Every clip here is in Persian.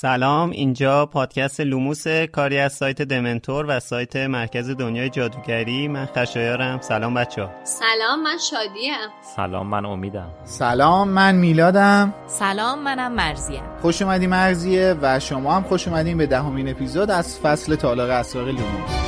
سلام اینجا پادکست لوموس کاری از سایت دمنتور و سایت مرکز دنیای جادوگری. من خشایارم. سلام بچه ها سلام من شادیم. سلام من امیدم. سلام من میلادم. سلام منم مرضیه‌م. خوش اومدی مرضیه و شما هم خوش اومدین به دهمین اپیزود از فصل تالار اسرار لوموس.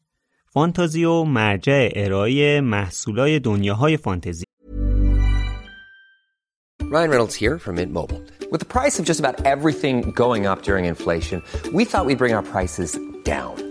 فانتازیو مرجع ارائه محصولای دنیاهای فانتزی Ryan Reynolds here from Mint Mobile. With the price of just about everything going up during inflation, we thought we'd bring our prices down.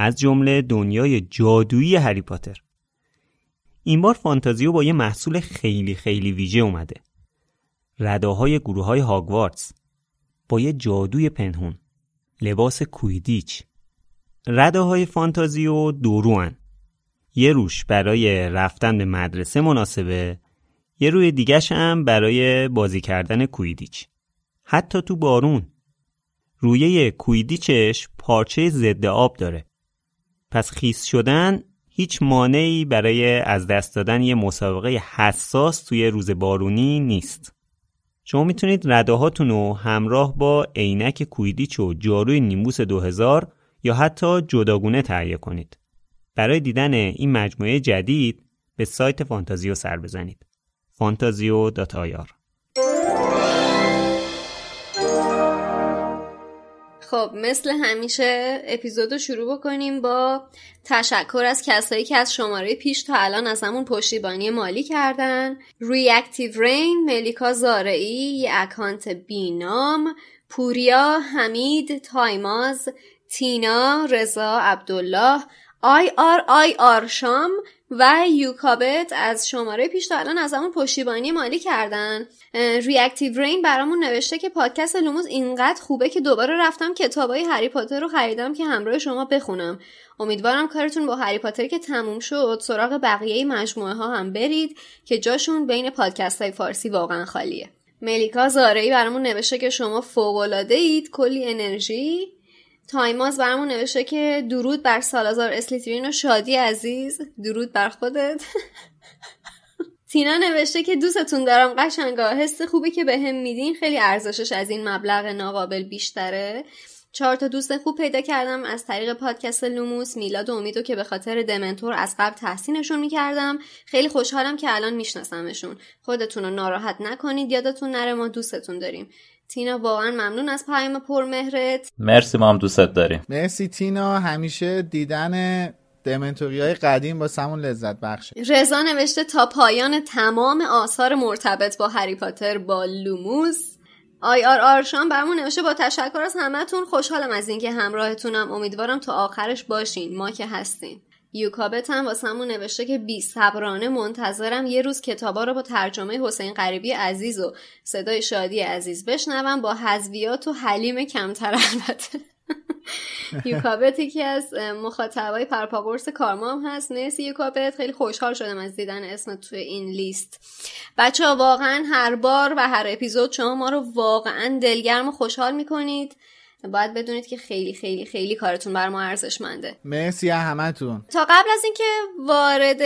از جمله دنیای جادویی هری پاتر. این بار فانتازیو با یه محصول خیلی خیلی ویژه اومده. رداهای گروه های هاگوارتس با یه جادوی پنهون. لباس کویدیچ. رداهای فانتازیو دوروان. یه روش برای رفتن به مدرسه مناسبه یه روی دیگش هم برای بازی کردن کویدیچ. حتی تو بارون. رویه کویدیچش پارچه ضد آب داره. پس خیس شدن هیچ مانعی برای از دست دادن یه مسابقه حساس توی روز بارونی نیست. شما می‌تونید رداهاتون رو همراه با عینک کویدیچ و جاروی نیمبوس 2000 یا حتی جداگونه تهیه کنید. برای دیدن این مجموعه جدید به سایت فانتازیو سر بزنید. فانتازیو.ir خب مثل همیشه اپیزود رو شروع بکنیم با تشکر از کسایی که از شماره پیش تا الان ازمون پشتیبانی مالی کردن. ریاکتیو رین ملیکا زارعی یه اکانت بی‌نام پوریا حمید تایماز تینا رضا عبدالله آی آر آی آر شام و یوکابت از شماره پیش تا الان ازمون پشتیبانی مالی کردن. ریاکتیو رین برامون نوشته که پادکست لوموس اینقدر خوبه که دوباره رفتم کتابای هری پاتر رو خریدم که همراه شما بخونم. امیدوارم کارتون با هری پاتر که تموم شد سراغ بقیه مجموعه ها هم برید که جاشون بین پادکست های فارسی واقعا خالیه. ملیکا زارعی برامون نوشته که شما فوق‌العاده‌اید کلی انرژی. تایماز برامون نوشته که درود بر سالازار اسلیترین و شادی عزیز. درود بر خودت. تینا نوشته که دوستتون دارم قشنگا. حس خوبی که به هم میدین. خیلی ارزشش از این مبلغ ناقابل بیشتره. چهار تا دوست خوب پیدا کردم. از طریق پادکست لوموس میلاد و امیدو که به خاطر دمنتور از قبل تحسینشون می‌کردم. خیلی خوشحالم که الان میشناسمشون. خودتون رو ناراحت نکنید. یادتون نره ما دوستتون داریم. تینا واقعا ممنون از پیام پرمهرت. مرسی ما هم دوستت داریم. مرسی تینا. همیشه دیدن دمنتوری های قدیم واسمون لذت بخشه رضا نوشته تا پایان تمام آثار مرتبط با هری پاتر با لوموس. آی آر آرشان برمون نوشته با تشکر از همتون. خوشحالم از اینکه همراهتونم. امیدوارم تا آخرش باشین. ما که هستین یوکابت هم واسمون نوشته که بی صبرانه منتظرم یه روز کتابا رو با ترجمه حسین غریبی عزیز و صدای شادی عزیز بشنوم. با حذویات و حلیم کمتر البته. یوکابت یکی از مخاطبای پرپاگورس کارما هم هست. مرسی یوکابت خیلی خوشحال شدم از دیدن اسم توی این لیست. بچه ها واقعا هر بار و هر اپیزود شما ما رو واقعا دلگرم و خوشحال می‌کنید. باید بدونید که خیلی خیلی خیلی کارتون بر ما ارزشمنده. مرسی همتون. تا قبل از اینکه وارد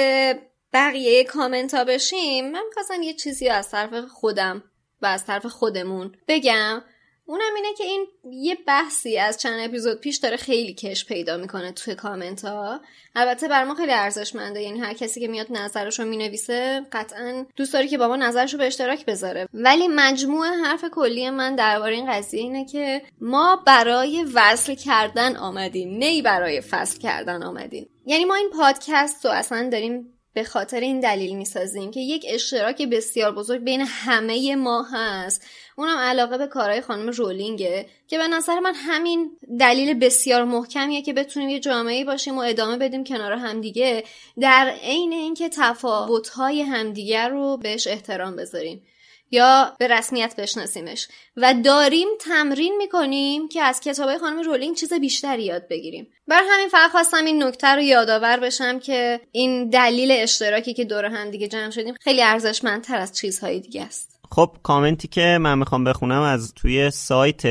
بقیه کامنت ها بشیم من می‌خواستم یه چیزی از طرف خودم و از طرف خودمون بگم. اونم اینه که این یه بحثی از چند اپیزود پیش داره خیلی کش پیدا می‌کنه توی کامنت ها البته بر ما خیلی ارزشمنده. یعنی هر کسی که میاد نظرش رو می‌نویسه قطعا دوست داره که با ما نظرش رو به اشتراک بذاره. ولی مجموع حرف کلی من درباره این قضیه اینه که ما برای وصل کردن آمدیم. نه برای فصل کردن آمدیم. یعنی ما این پادکست رو اصلا داریم به خاطر این دلیل می‌سازیم که یک اشتراک بسیار بزرگ بین همه ما هست. اونم علاقه به کارهای خانم رولینگه که به نظر من همین دلیل بسیار محکمیه که بتونیم یه جامعه باشیم و ادامه بدیم کنار همدیگه در عین اینکه تفاوت‌های همدیگر رو بهش احترام بذاریم یا به رسمیت بشناسیمش. و داریم تمرین می‌کنیم که از کتابای خانم رولینگ چیز بیشتری یاد بگیریم. بر همین فقط خواستم این نکته رو یادآور بشم که این دلیل اشتراکی که دور هم دیگه جمع شدیم خیلی ارزشمندتر از چیزهای دیگه است. خب کامنتی که من می‌خوام بخونم از توی سایت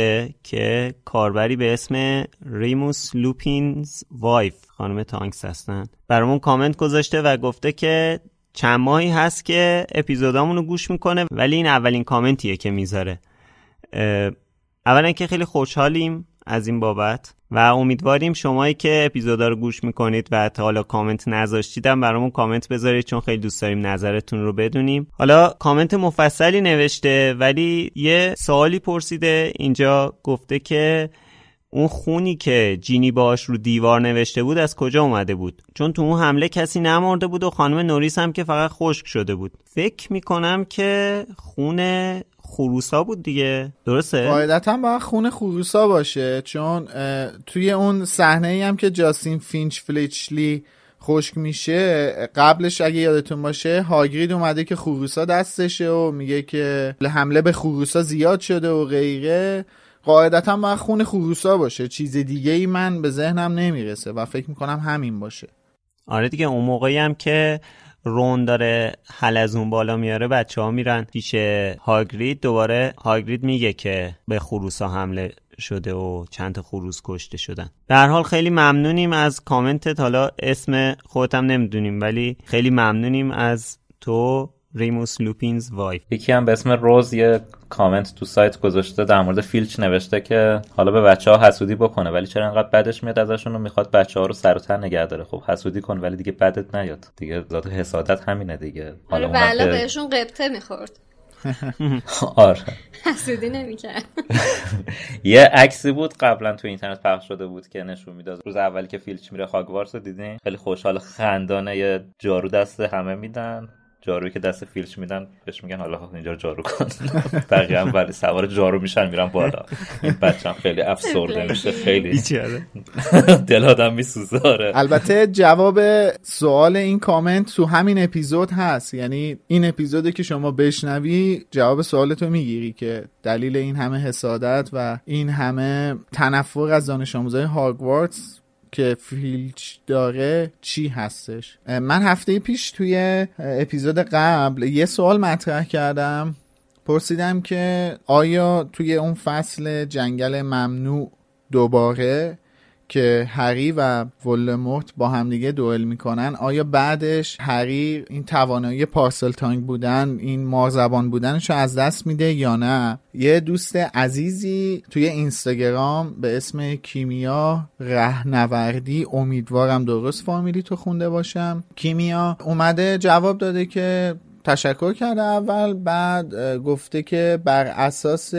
که کاربری به اسم Remus Lupin's Wife خانم تانکس هستن. برامون کامنت گذاشته و گفته که چند ماهی هست که اپیزودامون رو گوش می‌کنه ولی این اولین کامنتیه که می‌ذاره. اولا که خیلی خوشحالیم از این بابت. و امیدواریم شمایی که اپیزودا رو گوش می‌کنید و تا حالا کامنت نذاشتیدم برامون کامنت بذارید چون خیلی دوست داریم نظرتون رو بدونیم. حالا کامنت مفصلی نوشته ولی یه سوالی پرسیده. اینجا گفته که اون خونی که جینی باش رو دیوار نوشته بود از کجا اومده بود؟ چون تو اون حمله کسی نمرده بود و خانم نوریس هم که فقط خشک شده بود. فکر می‌کنم که خون خروسا بود دیگه. درسته؟ قاعدتا باید خون خروسا باشه چون توی اون صحنه ای هم که جاستین فینچ فلیچلی خشک میشه قبلش اگه یادتون باشه هاگرید اومده که خروسا دستشه و میگه که حمله به خروسا زیاد شده و غیره. قاعدتا باید خون خروسا باشه. چیز دیگه ای من به ذهنم نمی‌رسه و فکر می‌کنم همین باشه. آره دیگه اون موقعی هم که رون داره حلزون بالا میاره بچه ها میرن پیش هاگرید. دوباره هاگرید میگه که به خروسا حمله شده و چند خروس کشته شدن. در حال خیلی ممنونیم از کامنتت. حالا اسم خودتم نمی‌دونیم ولی خیلی ممنونیم از تو. Remus Lupin's Wife یکی هم به اسم روز یه کامنت تو سایت گذاشته در مورد فیلچ نوشته که حالا به بچه ها حسودی بکنه ولی چرا انقدر بدش میاد ازشون و می‌خواد بچه ها رو سر و تر نگه داره؟ خب حسودی کن ولی دیگه بدت نیاد. دیگه ذات حسادت همینه دیگه. حالا بله بهشون قبطه می‌خورد. آره. حسودی نمی‌کرد. یه عکسی بود قبلا تو اینترنت پخش شده بود که نشون می‌داد. روز اولی که فیلچ میره هاگوارتس رو دیدین؟ خیلی خوشحال خندانه یه جارو دست همه میدن. جاروی که دست فیلچ میدن بهش میگن حالا اینجا جارو کن. بقیه هم ولی سوار جارو میشن میرن بالا. این بچه هم خیلی افسرده میشه خیلی. دل آدم میسوزاره. البته جواب سوال این کامنت تو همین اپیزود هست. یعنی این اپیزودی که شما بشنوی جواب سوالتو می‌گیری که دلیل این همه حسادت و این همه تنفر از دانش آموزای هاگوارتس که فیلچ داره چی هستش؟ من هفته پیش توی اپیزود قبل یه سوال مطرح کردم. پرسیدم که آیا توی اون فصل جنگل ممنوع دوباره که هری و ولدمورت با همدیگه دوئل می‌کنن. آیا بعدش هری این توانایی پارسل تانگ بودن این مارزبان بودنش رو از دست میده یا نه؟ یه دوست عزیزی توی اینستاگرام به اسم کیمیا رهنوردی امیدوارم درست فامیلی تو خونده باشم. کیمیا اومده جواب داده که تشکر کرده اول بعد گفته که بر اساس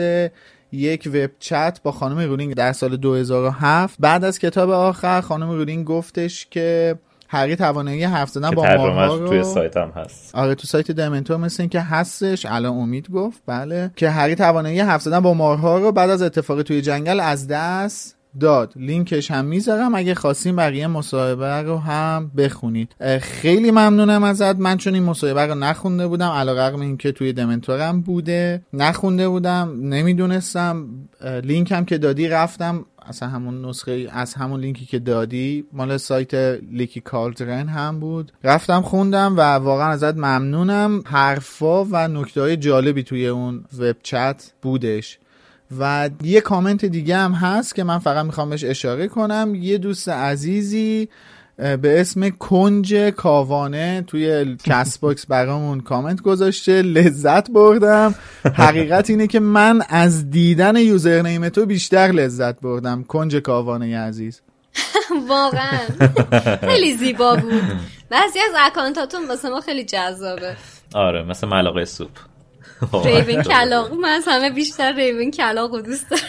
یک web chat با خانم رولینگ در سال 2007 بعد از کتاب آخر خانم رولینگ گفتش که هری توانایی حرف زدن با مارها رو توی سایت هم هست. آره تو سایت دمنتور مثل این که هستش. الان امید گفت بله که هری توانایی حرف زدن با مارها رو بعد از اتفاقی توی جنگل از دست داد. لینکش هم می‌ذارم. اگه خواستین بقیه مصاحبه رو هم بخونید. خیلی ممنونم ازت. من چون این مصاحبه رو نخونده بودم علیرغم اینکه توی دمنتورم بوده نخونده بودم نمی‌دونستم. لینک هم که دادی رفتم. اصلا همون نسخه از همون لینکی که دادی مال سایت لیکی کالترن هم بود. رفتم خوندم و واقعا ازت ممنونم. حرفا و نکته های جالبی توی اون وب چت بودش. و یه کامنت دیگه هم هست که من فقط می‌خوام بهش اشاره کنم. یه دوست عزیزی به اسم کنجکاوانه توی Castbox برامون کامنت گذاشته. لذت بردم. حقیقت اینه که من از دیدن username تو بیشتر لذت بردم. کنجکاوانه عزیز. واقعا. خیلی زیبا بود. بعضی از اکانتاتون واسه ما خیلی جذابه. آره مثل ملاقه سوپ. ریون کلاق من از همه بیشتر ریون کلاق رو دوست دارم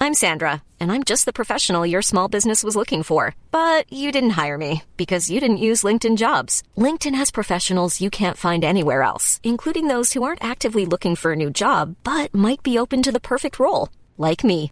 I'm Sandra, and I'm just the professional your small business was looking for. But you didn't hire me because you didn't use LinkedIn jobs. LinkedIn has professionals you can't find anywhere else, including those who aren't actively looking for a new job but might be open to the perfect role, like me.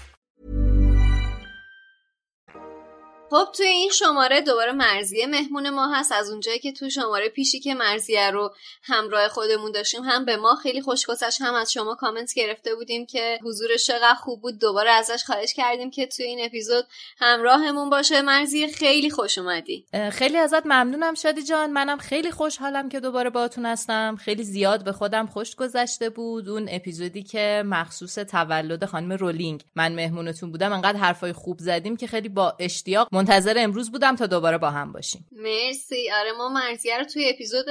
خب توی این شماره دوباره مرزیه مهمون ما هست. از اونجایی که تو شماره پیشی که مرزیه رو همراه خودمون داشتیم هم به ما خیلی خوش گذشت هم از شما کامنت گرفته بودیم که حضورش چقدر خوب بود. دوباره ازش خواهش کردیم که توی این اپیزود همراهمون باشه. مرزیه خیلی خوش اومدی. خیلی ازت ممنونم شادی جان. منم خیلی خوشحالم که دوباره باهاتون هستم. خیلی زیاد به خودم خوش گذشته بود. اون اپیزودی که مخصوص تولد خانم رولینگ. من مهمونتون بودم انقدر حرفای خوب زدیم که خیلی با اشتیاق منتظر امروز بودم تا دوباره با هم باشیم. مرسی. آره ما مرضیه رو توی اپیزود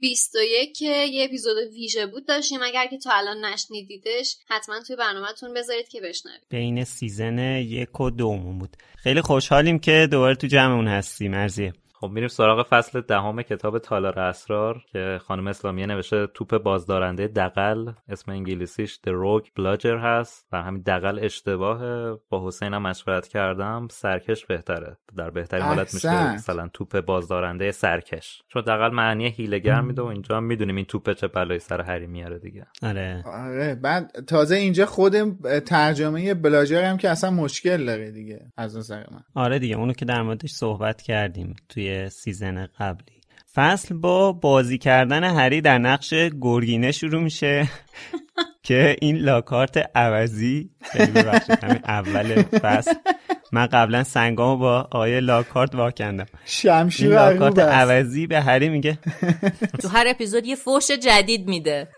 21 که یه اپیزود ویژه بود داشتیم. اگر که تا الان نشنیدیدش حتما توی برنامهتون بذارید که بشنوید. بین season یک و دومون بود. خیلی خوشحالیم که دوباره تو جمعمون هستی مرضیه. خب میریم سراغ فصل دهم کتاب تالار اسرار که خانم اسلامیه نوشته توپ بازدارنده دغل اسم انگلیسیش The Rogue Bludger هست و همین دغل اشتباهه با حسین هم مشورت کردم سرکش بهتره. در بهترین حالت میشه مثلا توپ بازدارنده سرکش. چون دغل معنی حیله‌گر میده و اینجا هم می‌دونیم این توپ چه بلایی سر هری میاره دیگه. آره. آره بعد تازه اینجا خود ترجمه Bludger هم که اصلا مشکل داره دیگه از نظر من. آره دیگه اونو که در موردش صحبت کردیم توی season قبلی. فصل با بازی کردن هری در نقش گرگینه شروع میشه که این لاکارت عوضی خیلی ببخشید همین اول فصل. من قبلا سنگامو با آقای لاکارت واکندم شمشیر لاکارت عوضی به هری میگه. تو هر اپیزود یه فوش جدید میده.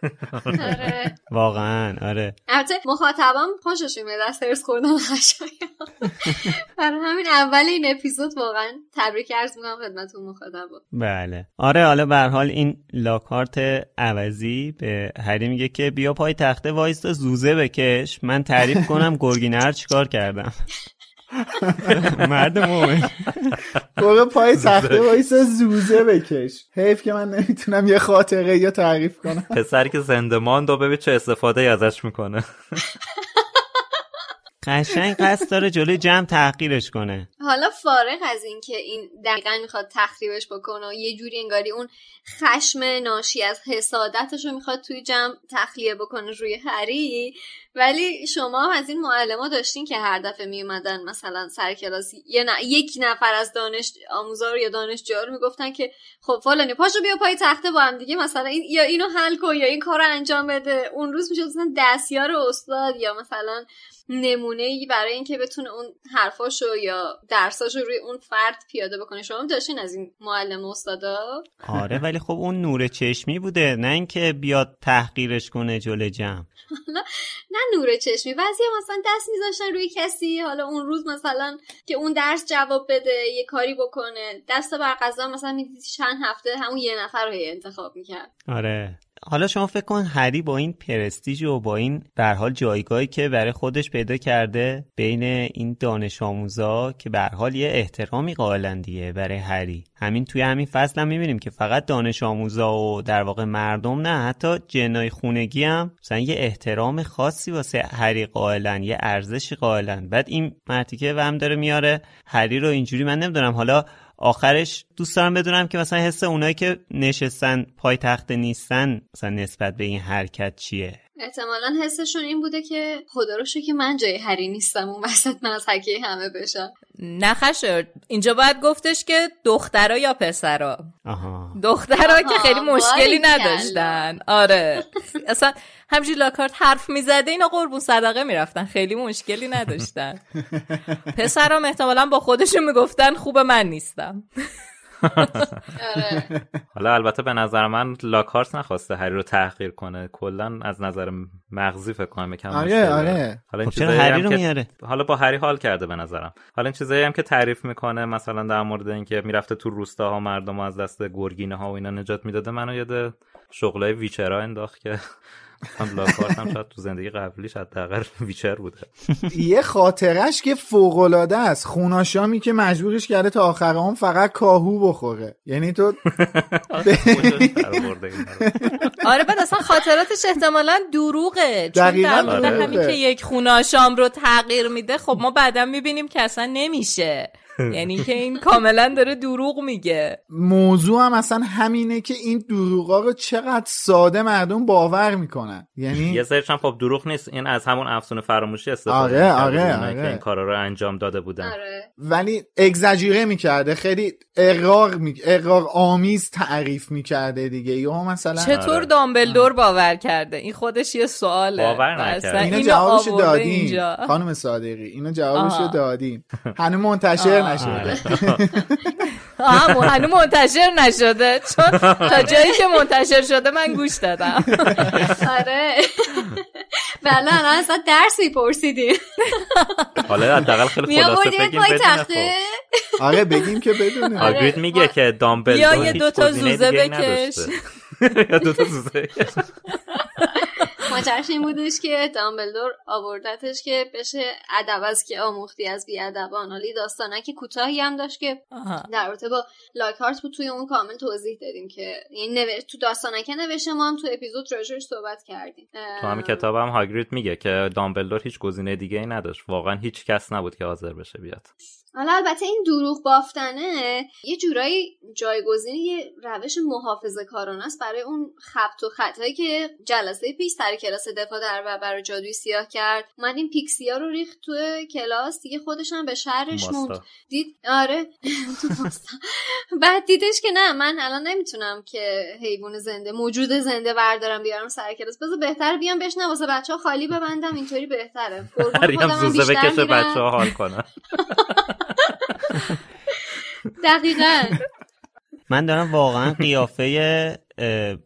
آره واقعا آره. البته مخاطبم خوشش میاد از هرس خوردن برای همین اول این اپیزود واقعا تبریک عرض می‌کنم خدمتتون مخاطبا. بله. آره حالا به حال این لاکارت عوضی به هری میگه که بیا پای تخته وایستا زوزه بکش. من تعریف کنم گرگینر چیکار کردم. مرد مومن. برو پای تخته وایسا زوزه بکش. حیف که من نمی‌تونم یه خاطره یا تعریف کنم. پسری که زنده ماند و ببین چه استفاده ازش می‌کنه. قشنگ قصد داره جلوی جمع تحقیرش کنه. حالا فارغ از اینکه این دقیقا می‌خواد تخریبش بکنه و یه جوری انگاری اون خشم ناشی از حسادتش رو می‌خواد توی جمع تخلیه بکنه روی هری ولی شما هم از این معلم داشتین که هر دفعه میومدن مثلا سر کلاسی یه یک نفر از دانش آموزا یا دانشجو رو می‌گفتن که خب فلانی پاشو بیا پای تخته با هم دیگه مثلا این یا اینو حل کن یا این کار رو انجام بده. اون روز می‌شد مثلا دستیار استاد یا مثلا نمونه ای برای اینکه بتونه اون حرفاشو یا درساشو روی اون فرد پیاده بکنه. شما داشتین از این معلم استادا؟ آره ولی خب اون نور چشمی بوده. نه اینکه بیاد تحقیرش کنه جلوی جمع. نه نور چشمی بعضی مثلا دست میذاشتن روی کسی. حالا اون روز مثلا که اون درس جواب بده یه کاری بکنه. دست بر قضا مثلا می‌دید چند هفته همون یه نفر رو انتخاب می‌کرد. آره. حالا شما فکر کن هری با این پرستیژ و با این در حال جایگاهی که برای خودش پیدا کرده بین این دانش آموزا که به حال یه احترامی قائلن دیگه برای هری. همین توی همین فصل هم می‌بینیم که فقط دانش آموزا و در واقع مردم نه حتی جنای خونگی هم مثلا یه احترام خاصی واسه هری قائلن یه ارزشی قائلن. بعد این مرتیکه و هم داره میاره. هری رو اینجوری من نمی‌دونم. حالا آخرش دوست دارم بدونم که مثلا حس اونایی که نشستن پای تخت نیستن مثلا نسبت به این حرکت چیه؟ احتمالا حسشون این بوده که خدا رو که من جای هری نیستم اون وسط من از حکه همه بشم. نخشه اینجا باید گفتش که دخترا یا پسرا؟ آها. دخترا که خیلی مشکلی نداشتن. آره. اصلا همجوری لاکارت حرف می‌زده اینا قربون صدقه می‌رفتن. خیلی مشکلی نداشتن. پسرام احتمالا با خودشون می‌گفتن خوب من نیستم. آره. حالا البته به نظر من لاکارت نخواسته هری رو تحقیر کنه. کلا از نظر مغزی فکر کنم یکم آره آره. حالا این خب چرا چیزایی هری هم رو که- میاره؟ حالا با هری حال کرده به نظرم. حالا این چیزایی هم که تعریف می‌کنه مثلا در مورد اینکه می‌رفته تو روستاها مردم رو از دست گرگینه ها و اینا نجات می‌داده منو یاد شغلای ویچرا انداخت که هم لاکارت هم شاید تو زندگی قبلیش حداقل ویچر بوده. یه خاطرش که فوق العاده است. خوناشامی که مجبورش کرده تا آخر اون فقط کاهو بخوره. یعنی تو رو. آره بعد اصلا خاطراتش احتمالا دروغه. چون دقیقاً در مورد. همین که یک خوناشام رو تغییر میده خب ما بعدا می‌بینیم که اصلا نمیشه. یعنی که این کاملا داره دروغ میگه. موضوع هم اصلا همینه که این دروغا رو چقدر ساده مردم باور می‌کنن. یعنی یه سرش هم خب دروغ نیست این از همون افسون فراموشی استفاده آره، می‌کرده آره، اونایی که آره. این کارا رو انجام داده بودن. آره. ولی اگزاجیره می‌کرده خیلی اقرار می... اقرار آمیز تعریف می‌کرده دیگه. یا مثلا چطور آره. دامبلدور باور کرده؟ این خودش یه سواله. باور نکرده. اینو جوابشو آورده دادیم. خانم صادقی اینو جوابشو آها. دادیم. هنوز منتشر. نشده. آه هنوز منتشر نشده. چون تا جایی که منتشر شده من گوش دادم. آره. بله الان اصلا درس میپرسیدیم. حالا حداقل خیلی خلاصه بگیم خب. آره بگیم که بدونه. آره. هاگرید میگه که دامبلدور بیا یه دوتا زوزه بکش. یا دوتا زوزه. ماجرش این بودش که دامبلدور آوردتش که بشه ادب از که آموختی از بیادبان. حالی داستانک کوتاهی هم داشت که. در رابطه با لاکارت بود توی اون کامل توضیح دادیم که این نو... تو داستانکه نوشته ما هم تو اپیزود راجعش صحبت کردیم. تو همین کتاب هم هاگرید میگه که دامبلدور هیچ گزینه دیگه ای نداشت. واقعا هیچ کس نبود که حاضر بشه بیاد. حالا البته این دروغ بافتنه یه جورایی جایگزین یه روش محافظه کارانه است برای اون خبت و خطایی که جلسه پیش سر کلاس دفاع در برابر جادوی سیاه کرد اومد این پیکسیا رو ریخت تو کلاس دیگه خودش هم به شهرش. موند دید آره. بعد دیدش که نه من الان نمی‌تونم که حیوان زنده موجود زنده بردارم بیارم سر کلاس بذار بهتر بیام بشنم واسه بچه ها خالی ببندم اینطوری بهتره قربون هری هم خودم زوزه بیشتر بکشه میرم. بچه ها حال کنن دقیقا. من دارم واقعا قیافه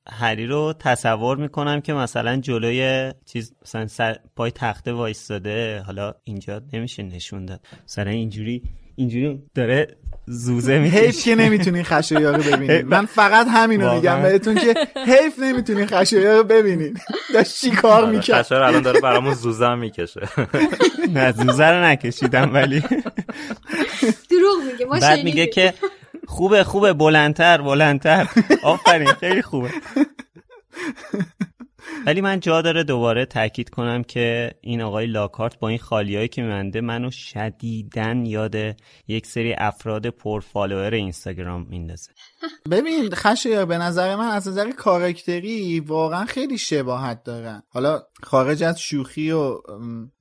هری رو تصور می‌کنم که مثلا جلوی چیز مثلا سر پای تخته وایستاده حالا اینجا نمیشه نشون داد. مثلا اینجوری اینجوری داره زوزه حیف می‌کشی. که نمی‌تونین خشایار رو ببینین من فقط همینو میگم واقعا. بهتون که حیف نمی‌تونین خشایار رو ببینین داشت چی کار آره، می‌کرد؟ خشایار الان داره برامون زوزه هم می‌کشه. نه زوزه رو نکشیدم ولی دروغ میگه ما بعد میگه. که خوبه خوبه بلندتر بلندتر. آفرین خیلی خوبه. ولی من جا داره دوباره تاکید کنم که این آقای لاکارت با این خالیایی که میمنده منو شدیدن یاد یک سری افراد پر فالوور اینستاگرام میندازه. ببین خشایار به نظر من از نظر کارکتری واقعا خیلی شباهت دارن. حالا خارج از شوخی و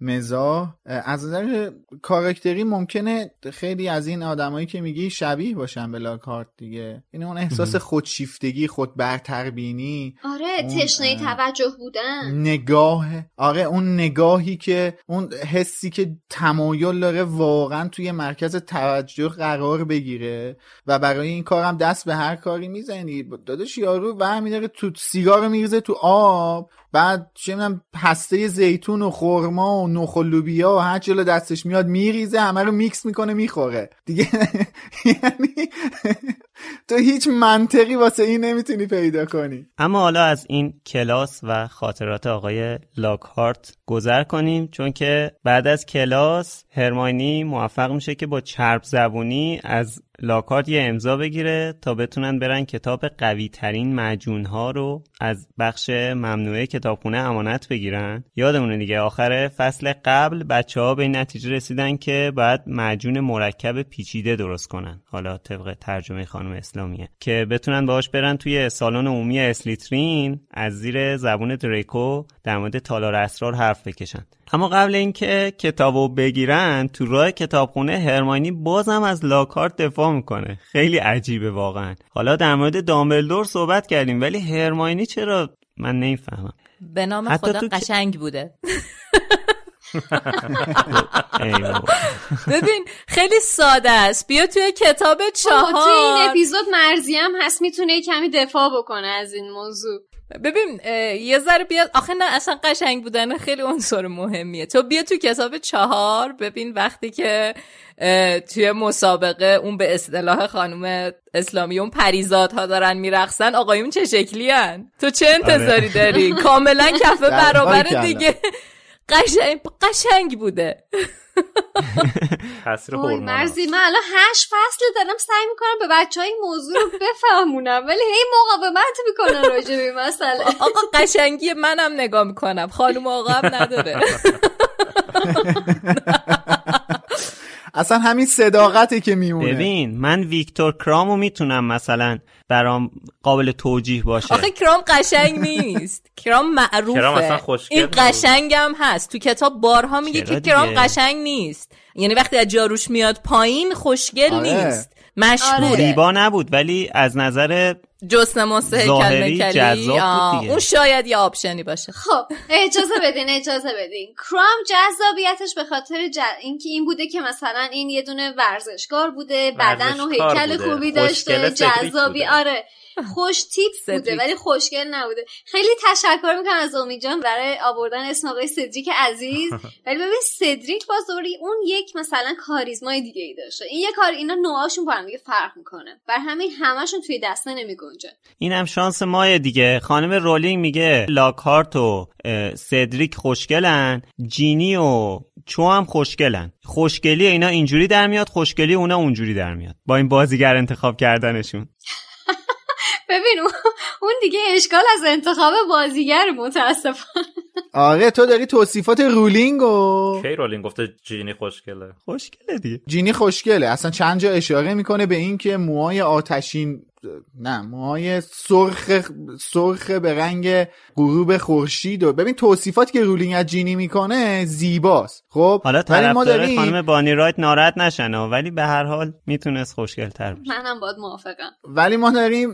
مزاح از نظر کارکتری ممکنه خیلی از این آدمایی که میگی شبیه باشن به لاکارت دیگه. این اون احساس خودشیفتگی خود برتربینی آره اون، تشنه توجه بودن. نگاه آره اون نگاهی که اون حسی که تمایل داره واقعا توی مرکز توجه قرار بگیره و برای این کارم دست به هر کاری می‌زنی. داداش یارو برمی داره تو سیگار میریزه تو آب بعد چه می‌دونم پسته زیتون و خرما و نخ هر جلو دستش میاد میریزه همه رو میکس می‌کنه می‌خوره. دیگه یعنی تو هیچ منطقی واسه این نمی‌تونی پیدا کنی. اما حالا از این کلاس و خاطرات آقای لاکهارت گذر کنیم چون که بعد از کلاس هرماینی موفق میشه که با چرب زبونی از لاکارت یه امضا بگیره تا بتونن برن کتاب قوی ترین معجون ها رو از بخش ممنوعه کتابخونه امانت بگیرن. یادمونه دیگه آخر فصل قبل بچه ها به این نتیجه رسیدن که باید معجون مرکب پیچیده درست کنن. حالا طبق ترجمه خانم اسلامیه. که بتونن باهاش برن توی سالن عمومی اسلیترین از زیر زبون دریکو در مورد تالار اسرار حرف بکشن. اما قبل اینکه کتابو بگیرن تو راه کتابخونه هرماینی بازم از لاکارت دفاع می‌کنه. خیلی عجیبه واقعا. حالا در مورد دامبلدور صحبت کردیم ولی هرماینی چرا؟ من نمی‌فهمم. به نام خدا تو قشنگ بوده. ببین خیلی ساده است. بیا توی کتاب بابا، تو این چهار. اپیزود مرزی هم هست می‌تونه کمی دفاع بکنه از این موضوع. ببین یه ذره بیاد آخه نه اصلا قشنگ بودن. خیلی عنصر مهمیه. تو بیا تو کتاب چهار ببین وقتی که توی مسابقه اون به اصطلاح خانم اسلامی اون پریزادها دارن میرقصن آقایون چه شکلی هن؟ تو چه انتظاری داری؟ کاملا کف در برابر. دیگه. قشنگ قشنگ بوده. تاثیر مرزی من الان هشت فصل دارم سعی می‌کنم به بچه های موضوع رو بفهمونم ولی هی مقاومت می‌کنن راجع به این مسئله. آقا قشنگی منم نگاه می‌کنم. خانم آقا هم نداره. اصلا همین صداقته که میمونه. ببین من ویکتور کرامو می‌تونم مثلا برام قابل توجیه باشه. آخه کرام قشنگ نیست. کرام معروفه. کرام اصلا خوشگل این نبود. قشنگ هم هست. تو کتاب بارها میگه که کرام؟ قشنگ نیست. یعنی وقتی از جاروش میاد پایین خوشگل آره. نیست. مشهوره زیبا نبود ولی از نظر جسم ظاهری جذاب بود آه،. اون شاید یه آپشنی باشه خب اجازه بدین اجازه بدین کرام جذابیتش به خاطر ج... اینکه این بوده که مثلا این یه دونه ورزشکار بوده بدن و هیکل بوده. خوبی داشته جذابی. آره خوش تیپ بوده. ولی خوشگل نبوده. خیلی تشکر می‌کنم از امید جان برای آوردن اسم آقای سدریک عزیز. ولی ببین سدریک باز دوری اون یک مثلا کاریزمای دیگه ای داشته. این یه کار اینا نوعاشون با هم دیگه فرق می‌کنه. بر همین همشون توی دسته نمیگنجن این هم شانس ما دیگه. خانم رولینگ میگه لاکهارت و سدریک خوشگلن جینی و چو هم خوشگلن. خوشگلی اینا اینجوری در میاد خوشگلی اونا اونجوری در میاد. با این بازیگر انتخاب کردنشون. ببین اون- اون دیگه اشکال از انتخاب بازیگر متاسفانه. آره تو داری توصیفات رولینگ و کی رولینگ گفته جینی خوشگله؟ خوشگله دیگه. جینی خوشگله. اصلا چند جا اشاره می‌کنه به این که موهای آتشین نه موهای سرخ سرخ به رنگ غروب خورشید و ببین توصیفاتی که رولینگ از جینی می‌کنه زیباست. خب حالا ولی ما طرفدار داریم خانم بانی رایت ناراحت نشن ها، ولی به هر حال می‌تونست خوشگل تر باشه. منم باید موافقم. ولی ما داریم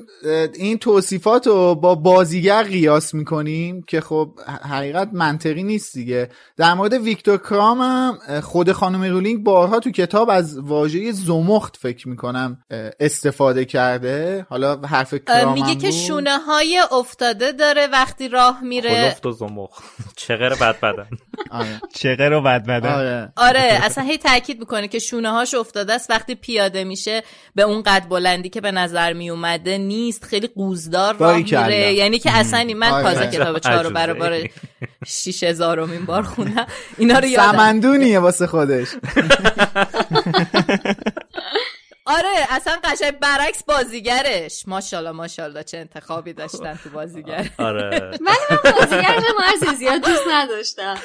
این توصیفات رو با بازیگر قیاس می‌کنیم که خب حقیقت منطقی نیست دیگه. در مورد ویکتور کرام هم خود خانم رولینگ بارها تو کتاب از واژه زمخت فکر می‌کنم استفاده کرده. حالا حرف کرام میگه که شونه های افتاده داره وقتی راه میره. کلفت و زمخ چغر بد بدن آره. چقه رو بد بدن آره. آره اصلا هی تاکید می‌کنه که شونه هاش افتاده است. وقتی پیاده میشه به اون قد بلندی که به نظر می اومده نیست خیلی قوزدار راه. میره. یعنی که اصلا من آره. تازه کتاب چهار بار شیش هزارمین بار خوندم. اینا رو یادم. سمندونیه واسه خودش. آره اصلا قشنگ برعکس بازیگرش. ماشاءالله ماشاءالله چه انتخابی داشتن تو بازیگر. آره. ولی من بازیگرش مرسی زیاد دوست نداشتم؟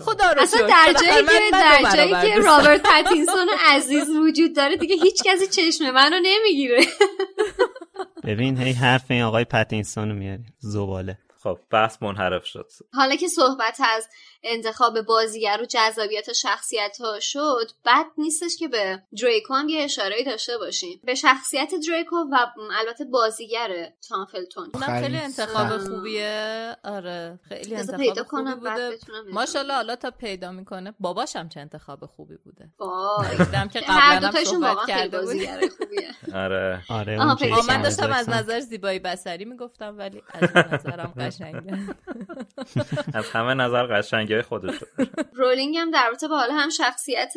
خدا رو اصلا شکر. در بالاخره جایی من- که من در دو جایی برابر که رابرت پتینسون عزیز وجود داره دیگه هیچ کسی چشم منو نمی‌گیره. ببین هی حرف این آقای پتینسون رو میاری. زباله. خب بحث منحرف شد. حالا که صحبت از انتخاب بازیگر و جذابیت شخصیت ها شد بد نیستش که به دریکو هم یه اشاره داشته باشیم. به شخصیت دریکو و البته بازیگر تام فلتون اونم خیلی خیلی. انتخاب. خوبیه. آره خیلی انتخاب پیدا خوبی کنم، بوده. ماشاءالله حالا تا پیدا می‌کنه باباشم چه انتخاب خوبی بوده. وای. دیدم که هر قبلا هم صحبت خیلی کرده بود. بازیگر خوبیه. آره. آره من داشتم از نظر زیبایی بسری می‌گفتم ولی از نظرم قشنگه. از همه نظر قشنگی های خودش رولینگ هم در رابطه با حالا هم شخصیت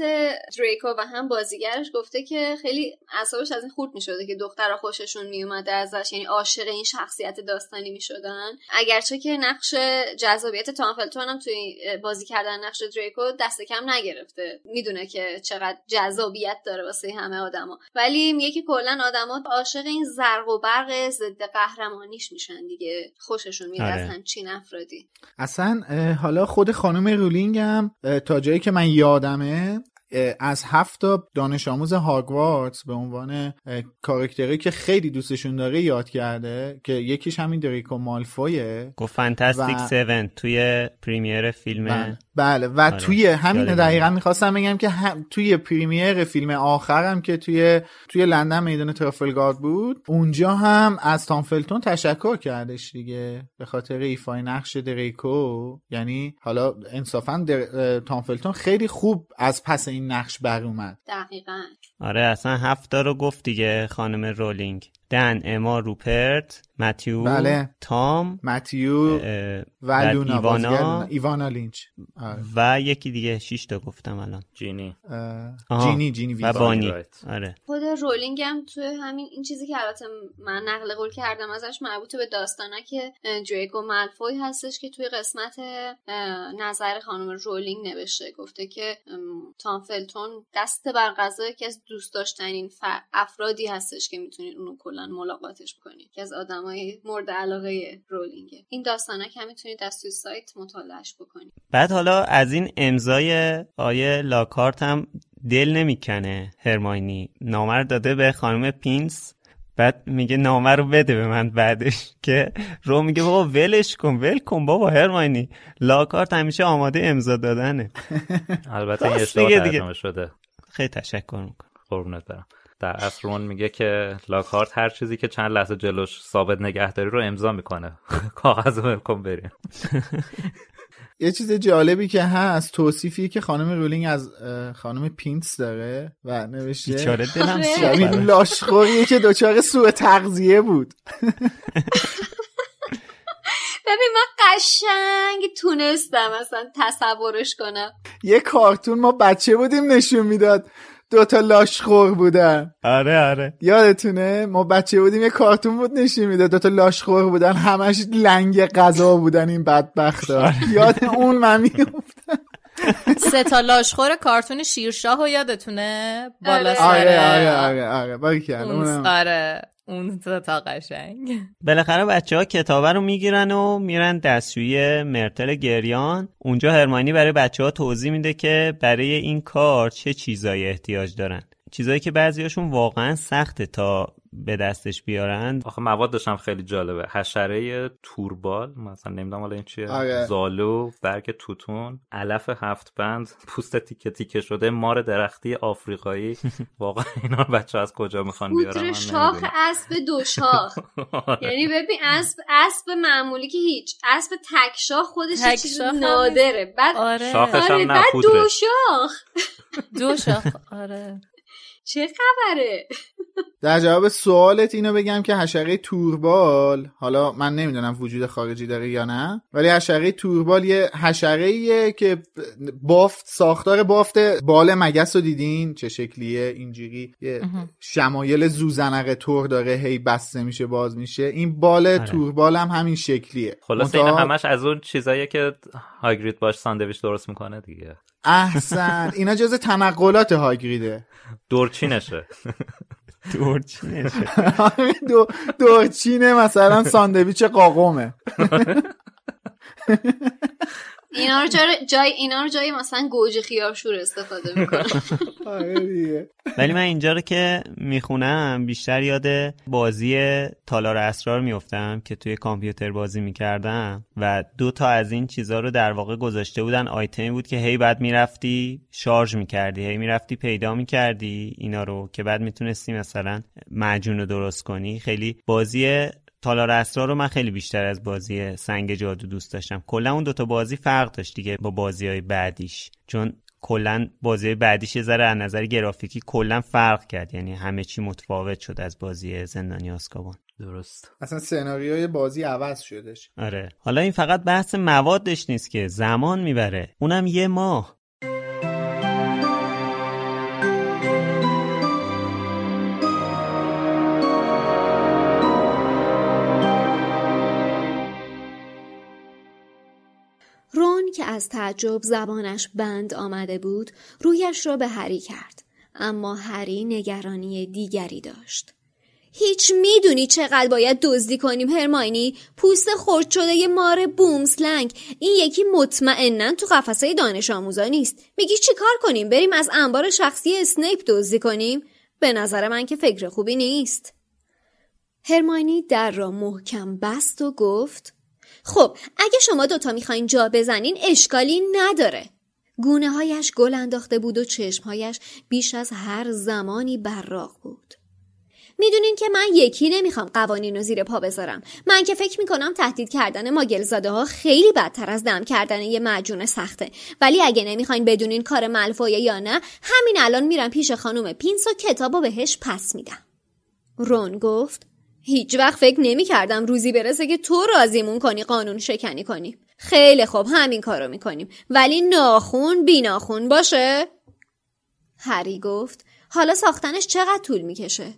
دریکو و هم بازیگرش گفته که خیلی اعصابش از این خورد می‌شده که دخترها خوششون میومده ازش یعنی عاشق این شخصیت داستانی می‌شدن. اگرچه که نقش جذابیت تام فلتون هم توی بازی کردن نقش دریکو دست کم نگرفته. می‌دونه که چقدر جذابیت داره واسه همه آدما. ولی میگه که کلا آدما عاشق این زرق و برق ضد قهرمانیش میشن دیگه. خوششون میاد آره. از همچین افرادی. اصلا حالا خود خانم رولینگ هم تا جایی که من یادمه. از هفت تا دانش آموز هاگوارتس به عنوان اه، کاراکتری که خیلی دوستشون داره یاد کرده که یکیش همین دریکو مالفویه. گفت fantastic و- 7 توی premiere فیلم بله, بله. و آره. توی همین دقیقا می‌خواستم بگم که هم توی premiere فیلم آخرم که توی توی لندن میدان ترافلگارد بود اونجا هم از تام فلتون تشکر کردش دیگه به خاطر ایفای نقش دریکو. یعنی حالا انصافا در... تام فلتون خیلی خوب از پس این نقش بر اومد. دقیقا. آره اصلا هفتا رو گفت دیگه خانم رولینگ. دن اما روپرت متیو بله. تام متیو و لونا ایوانا ایوانا لینچ آره. و یکی دیگه شش تا گفتم الان جینی. جینی جینی و. بانی رایت. آره خود رولینگ هم توی همین این چیزی که البته من نقل قول کردم ازش مربوط به داستانه که دریکو مالفوی هستش که توی قسمت نظر خانم رولینگ نوشته گفته که ام، تام فلتون دست بر قضا یکی از دوست داشتنین افرادی هستش که می‌تونید اونو کلا ملاقاتش بکنید که از آدمای مورد علاقه رولینگه. این داستانه که هم می‌تونید از توی سایت مطالعهش بکنید. بعد حالا از این امضای آیه لاکارت هم دل نمی‌کنه هرماینی. نامه رو داده به خانم پینس. بعد میگه نامه رو بده به من بعدش که رو میگه بابا ولش کن ول کن بابا هرماینی. لاکارت همیشه آماده امضا دادنه. البته این اشتباه دیگه دیگه. ترجمه شده. خیلی تشکر می‌کنم. قربونت برم. در اصل رون میگه که لاکارت هر چیزی که چند لحظه جلوش ثابت نگهداری رو امضا می‌کنه. کاغذ رو ولکن بریم. یه چیز جالبی که هست توصیفی که خانم رولینگ از خانم پینس داره و نوشته. بیچاره دلم آره. براش. لاشخوریه که دچار سوء تغذیه بود. ببین من قشنگ تونستم اصلا تصورش کنم. یه کارتون ما بچه بودیم نشون می‌داد. دوتا لاشخور بودن. آره آره. یادتونه؟ ما بچه بودیم یه کارتون بود نشون می‌داد. دوتا لاشخور بودن. همش لنگ غذا بودن این بدبخت ها یاد اون من میفتم سه تا لاشخور کارتون شیرشاه رو یادتونه؟ بالا آره. آره آره آره. آره. اون تا قشنگ. بالاخره بچه ها کتابه رو می‌گیرن و میرن دستشویی مرتل گریان. اونجا هرمانی برای بچه ها توضیح میده که برای این کار چه چیزایی احتیاج دارن. چیزایی که بعضیاشون واقعا سخته تا به دستش بیارن آخه مواد داشتم خیلی جالبه. حشره توربال مثلا نمی‌دونم حالا این چیه. آره. زالو برگ توتون علف هفت بند پوست تیکه تیکه شده مار درختی آفریقایی. واقعا اینا بچه از کجا می‌خوان بیارن؟ پودر شاخ. اسب دو شاخ. آره. یعنی ببین اسب اسب معمولی که هیچ. اسب تک شاخ خودش چیز نادره. بعد آره. شاخش هم آره نه. دو شاخ. دو شاخ آره. چه خبره؟ در جواب سوالت اینو بگم که حشره توربال حالا من نمی‌دونم وجود خارجی داره یا نه ولی حشره توربال یه حشره که بافت ساختار بافت بال مگس رو دیدین؟ چه شکلیه؟ اینجوری یه شمایل زوزنق تور داره هی بسته میشه باز میشه. این بال آره. توربال هم همین شکلیه. خلاص این همش از اون چیزایی که هاگرید باش ساندویچ درست می‌کنه دیگه. احسن. اینا جز تنقلات هاگریده. دورچینشه. دورچینشه. دورچینه مثلا ساندویچ قاقومه. اینا رو جای اینا رو جای مثلا گوجه خیارشور استفاده می‌کنن آره ولی من اینجا رو که می‌خونم بیشتر یاد بازی تالار اسرار میفتم که توی کامپیوتر بازی می‌کردم و دو تا از این چیزها رو در واقع گذاشته بودن. آیتمی بود که هی بعد می‌رفتی شارژ می‌کردی هی می‌رفتی پیدا می‌کردی اینا رو که بعد می‌تونستی مثلا معجون رو درست کنی. خیلی بازی تالار اسرار رو من خیلی بیشتر از بازی سنگ جادو دوست داشتم. کلا اون دوتا بازی فرق داشت دیگه با بازی های بعدیش. چون کلا بازی بعدیش یه ذره از نظر گرافیکی کلا فرق کرد. یعنی همه چی متفاوت شد از بازی زندانی آسکابان. درست. اصلا سناریوی بازی عوض شدش. آره. حالا این فقط بحث موادش نیست که زمان می‌بره. اونم یه ماه. از تعجب زبانش بند آمده بود رویش را به هری کرد اما هری نگرانی دیگری داشت. هیچ می‌دونی چقدر باید دزدی کنیم هرماینی؟ پوست خرد شده یه مار بومسلنگ این یکی مطمئنا تو قفسه دانش آموزا نیست. میگی چی کار کنیم؟ بریم از انبار شخصی اسنیپ دزدی کنیم؟ به نظر من که فکر خوبی نیست. هرماینی در را محکم بست و گفت خب اگه شما دوتا می‌خواین جا بزنین اشکالی نداره. گونه هایش گل انداخته بود و چشمهایش بیش از هر زمانی براق بود. می‌دونین که من یکی نمی‌خوام قوانین رو زیر پا بذارم. من که فکر می‌کنم تهدید کردن ماگلزاده ها خیلی بدتر از دم کردن یه معجون سخته. ولی اگه نمی‌خواین بدونین کار ملفویه یا نه همین الان میرم پیش خانم پینس و کتاب و بهش پس میدم. رون گفت هیچ وقت فکر نمی کردم روزی برسه که تو رازیمون کنی قانون شکنی کنی. خیلی خوب همین کارو می‌کنیم. ولی ناخون بی ناخون باشه؟ هری گفت. حالا ساختنش چقدر طول می‌کشه؟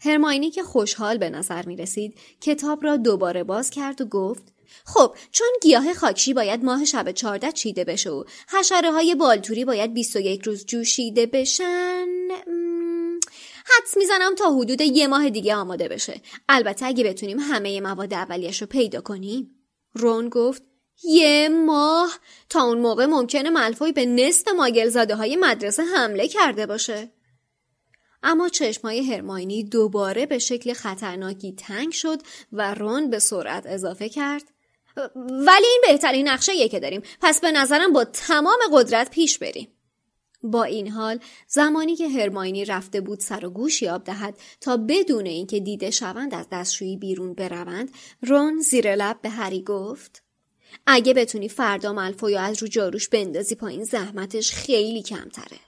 هرماینی که خوشحال به نظر می رسید کتاب را دوباره باز کرد و گفت خب چون گیاه خاکشی باید ماه شب چارده چیده بشه و حشره های بالتوری باید 21 روز جوشیده بشن حدس می‌زنم تا حدود یه ماه دیگه آماده بشه. البته اگه بتونیم همه مواد اولیش رو پیدا کنیم. رون گفت یه ماه؟ تا اون موقع ممکنه ملفوی به نصف ماگلزاده های مدرسه حمله کرده باشه. اما چشمای هرماینی دوباره به شکل خطرناکی تنگ شد و رون به سرعت اضافه کرد. ولی این بهترین نقشه که داریم. پس به نظرم با تمام قدرت پیش بریم. با این حال زمانی که هرماینی رفته بود سر و گوش یاب دهد تا بدون اینکه دیده شوند از دستشویی بیرون بروند رون زیر لب به هری گفت اگه بتونی فردا ملفوی از رو جاروش بندازی پایین زحمتش خیلی کمتره.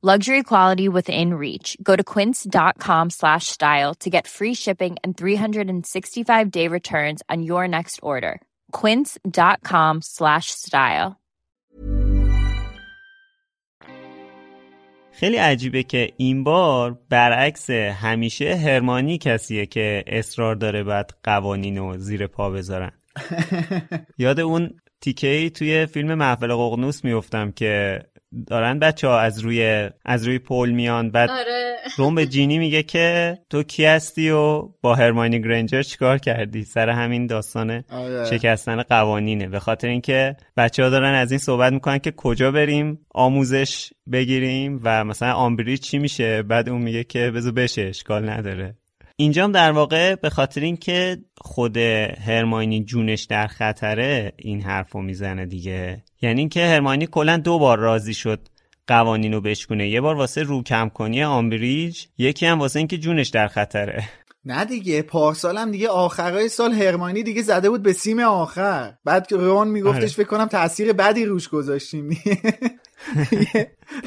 Luxury quality within reach. Go to quince.com slash style to get free shipping and 365 day returns on your next order. Quince.com slash style. خیلی عجیبه که این بار برعکس همیشه هرمانی کسیه که اصرار داره بعد قوانین رو زیر پا بذارن یاد اون تیکه توی فیلم محفل ققنوس میفتم که دارن بچه ها از روی از روی پل میان. بعد آره. روم به جینی میگه که تو کی هستی و با هرماینی گرنجر چیکار کردی؟ سر همین داستان آره. شکستن قوانینه. به خاطر اینکه بچه ها دارن از این صحبت می‌کنن که کجا بریم آموزش بگیریم و مثلا آمبریج چی میشه؟ بعد اون میگه که بذار بشه اشکال نداره. اینجام در واقع به خاطر اینکه خود هرماینی جونش در خطره این حرفو می‌زنه دیگه. یعنی اینکه هرماینی کلا دو بار راضی شد قوانین رو بشکونه. یه بار واسه رو کم کنی آمبریج یکی هم واسه اینکه جونش در خطره. نه دیگه پارسال هم دیگه آخرای سال هرمانی دیگه زده بود به سیم آخر. بعد که رون میگفتش آره. فکر کنم تاثیر بدی روش گذاشتیم.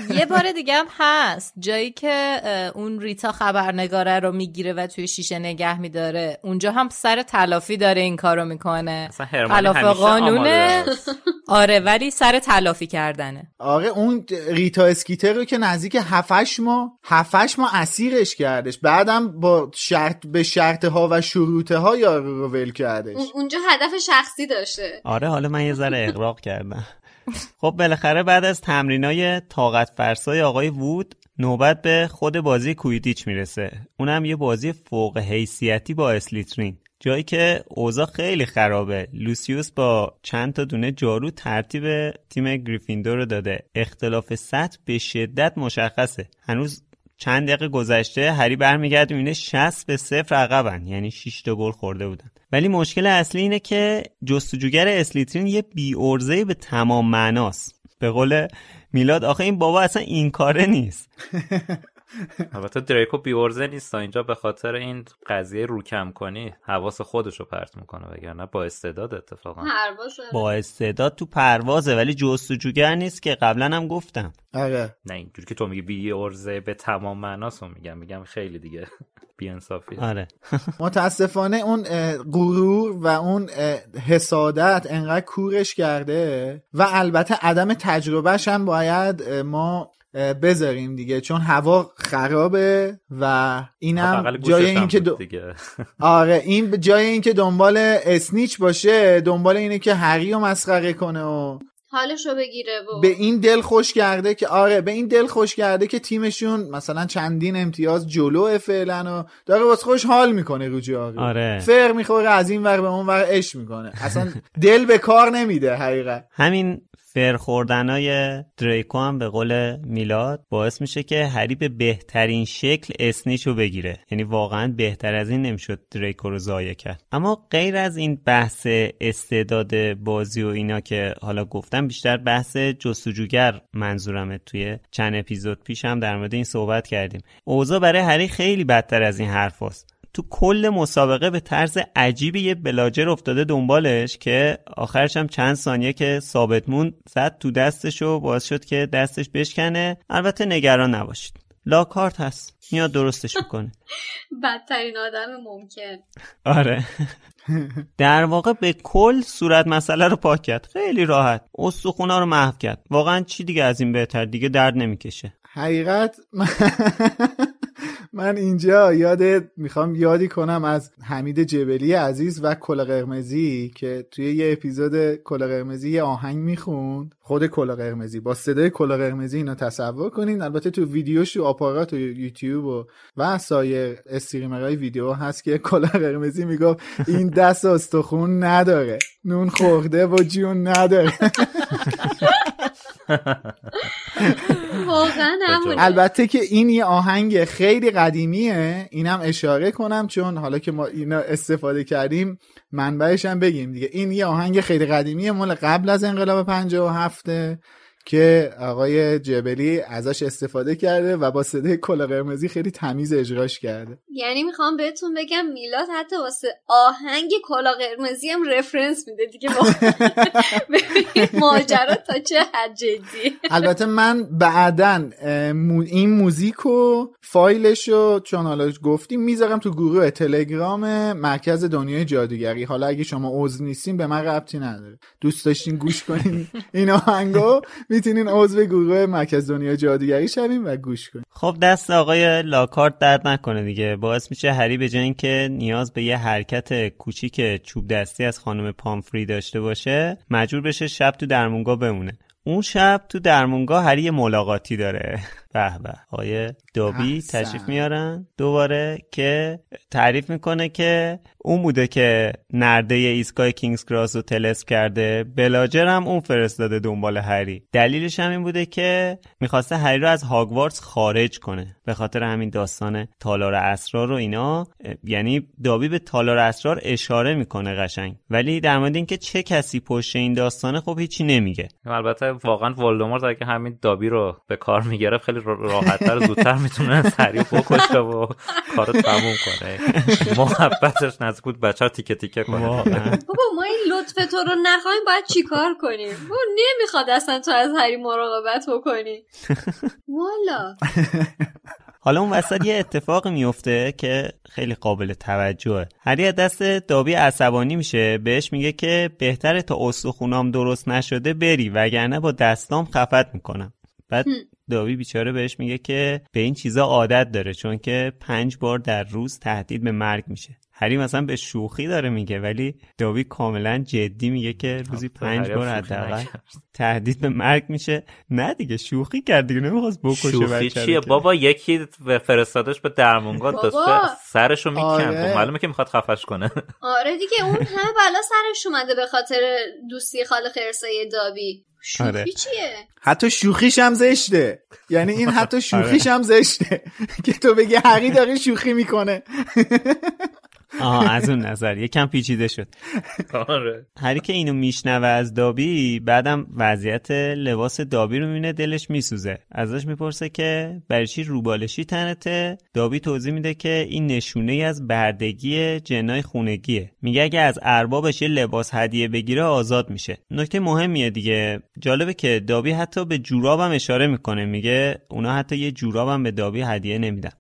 یه بار دیگه هم هست. جایی که اون ریتا خبرنگاره رو می‌گیره و توی شیشه نگه میداره. اونجا هم سر تلافی داره این کارو می‌کنه. همیشه قانونه. آره ولی سر تلافی کردنه. آره اون ریتا اسکیتر رو که نزدیک هفتش ما هفتش ما اسیرش کردش. بعدم با شرط به شرط ها و شروط ها یارو رو ول کردش. اون- اونجا هدف شخصی داشته. آره حالا من یه ذره اغراق کردم. خب بالاخره بعد از تمرینای طاقت فرسای آقای وود نوبت به خود بازی کویدیچ می‌رسه. اونم یه بازی فوق حیثیتی با اسلیترین. جایی که اوضاع خیلی خرابه. لوسیوس با چند تا دونه جارو ترتیب تیم گریفیندور رو داده. اختلاف سطح به شدت مشخصه. هنوز چند دقیقه گذشته هری برمیگرده می‌بینه 60 به صفر عقبن. یعنی 6 تا گل خورده بودن. ولی مشکل اصلی اینه که جستجوگر اسلیترین یه بی ارزه به تمام معناست. به قول میلاد آخه این بابا اصلا این کاره نیست. البته دریکو بیورزه نیست. اینجا به خاطر این قضیه رو کم کنی حواس خودش رو پرت می‌کنه وگرنه با استعداد اتفاقا. پروازه با استعداد تو پروازه ولی جستجوگر نیست که قبلا هم گفتم. آره. نه اینجوری که تو میگی بی ارزه به تمام معناست رو میگم میگم خیلی دیگه. بی انصافی آره. متاسفانه اون غرور و اون حسادت انقدر کورش کرده و البته عدم تجربهش هم باید ما بذاریم دیگه چون هوا خرابه و اینم جای اینکه دو... دیگه. آره این جای اینکه دنبال اسنیچ باشه دنبال اینه که هری رو مسخره کنه و حالشو بگیره و به این دل خوش کرده که آره به این دل خوش کرده که تیمشون مثلا چندین امتیاز جلو فعلا و داره واسه خوش حال می‌کنه رو آره. فر می‌خوره از این ور به اون ور اش می‌کنه. اصلا دل به کار نمیده حقیقت. همین فر خوردنای دریکو هم به قول میلاد باعث میشه که هری به بهترین شکل اسنیچو بگیره. یعنی واقعا بهتر از این نمی‌شد دریکو رو ضایع کرد. اما غیر از این بحث استعداد بازی و اینا که حالا گفتم بیشتر بحث جستجوگر منظورمه. توی چند اپیزود پیش هم در مورد این صحبت کردیم. اوضاع برای هری خیلی بدتر از این حرف هست. تو کل مسابقه به طرز عجیبی یه بلاجر افتاده دنبالش که آخرش هم چند ثانیه که ثابت موند زد تو دستش و باعث شد که دستش بشکنه. البته نگران نباشید. لاکارت هست. میاد درستش می‌کنه. بدترین آدم ممکن. آره. در واقع به کل صورت مسئله رو پاک کرد. خیلی راحت. استخونا رو محو کرد. واقعا چی دیگه از این بهتر؟ دیگه درد نمی‌کشه. حقیقت من اینجا یاد می‌خوام یادی کنم از حمید جبلی عزیز و کلا قرمزی که توی یه اپیزود کلا قرمزی یه آهنگ می‌خوند. خود کلا قرمزی. با صدای کلا قرمزی اینو تصور کنین. البته تو ویدیوش تو آپارات و یوتیوب و و سایر استریمرهای ویدیو هست که کلا قرمزی می‌گفت این دست استخون نداره. نون خورده و جون نداره. واقعا همونه البته که این یه آهنگ خیلی قدیمیه. اینم اشاره کنم چون حالا که ما اینا استفاده کردیم منبعش هم بگیم دیگه. این یه آهنگ خیلی قدیمیه مال قبل از انقلاب 57 که آقای جبلی ازش استفاده کرده و با صدای کلا قرمزی خیلی تمیز اجراش کرده. یعنی می‌خوام بهتون بگم میلاد حتی واسه آهنگ کلا قرمزی هم رفرنس میده دیگه. ماجرا تا چه حد جدی. البته من بعدا این موزیک و فایلش رو چون حالا گفتیم می‌ذارم تو گروه تلگرام مرکز دنیای جادوگری. حالا اگه شما عضو نیستین به من ربطی نداره. دوست داشتین گوش کنین این آهنگو می‌تونین عضو گروه مرکز دنیا جادوگری شویم و گوش کنیم خب دست آقای لاکارت درد نکنه دیگه. باعث میشه هری به جای اینکه نیاز به یه حرکت کوچیک چوب دستی از خانم پامفری داشته باشه مجبور بشه شب تو درمونگاه بمونه. اون شب تو درمونگاه هری ملاقاتی داره. به به. آقای دابی تشریف میارن. دوباره که تعریف می‌کنه که اون بوده که نرده ایستگاه کینگز کراس رو تلسپ کرده. بلاجر هم اون فرستاده دنبال هری. دلیلش هم این بوده که می‌خواسته هری رو از هاگوارتس خارج کنه. به خاطر همین داستان تالار اسرار و اینا. یعنی دابی به تالار اسرار اشاره می‌کنه قشنگ. ولی در مورد اینکه چه کسی پشت این داستانه خب هیچی نمیگه. البته واقعا ولدمورت اگه همین دابی رو به کار می‌گرفت خیلی راحتتر زودتر می‌تونه سریع بکشه و کارو تموم کنه. محبتش نزدیک بود بچه تیکه تیکه کنه. بابا ما این لطف تو رو نخواهیم باید چیکار کنیم؟ ما نمی‌خواد اصلا تو از هری مراقبت بکنی. والا. حالا اون وسط یه اتفاق میفته که خیلی قابل توجهه. هری از دست دابی عصبانی میشه بهش میگه که بهتره تا استخونام درست نشده بری وگرنه با دستام خفت می‌کنم. بعد داوی بیچاره بهش میگه که به این چیزا عادت داره چون که پنج بار در روز تهدید به مرگ میشه. هری مثلا به شوخی داره میگه ولی داوی کاملا جدی میگه که روزی پنج بار حداقل تهدید به مرگ میشه. نه دیگه شوخی کرد دیگه نمی‌خواست بکشه شوخی چیه؟ بابا یکی فرستادش به درمونگاه داشته سرشو می‌کند. آره. معلومه که می‌خواد خفش کنه. آره دیگه اون همه بلا سرش اومده به خاطر دوستی خال خرسای دابی شوخی آره. چیه؟ حتی شوخیش هم زشته. یعنی این حتی شوخیش هم زشته. که تو بگی حقی داره شوخی می‌کنه. آها از اون نظر. یکم پیچیده شد. آره. هری که اینو میشنوه از دابی بعدم وضعیت لباس دابی رو می‌بینه دلش میسوزه. ازش می‌پرسه که برای چی روبالشی تنته؟ دابی توضیح میده که این نشونه ای از بردگی جنای خونگیه. میگه اگه از اربابش یه لباس هدیه بگیره آزاد میشه. نکته مهمیه دیگه. جالبه که دابی حتی به جورابم اشاره می‌کنه. میگه اونا حتی یه جورابم به دابی هدیه نمیدن.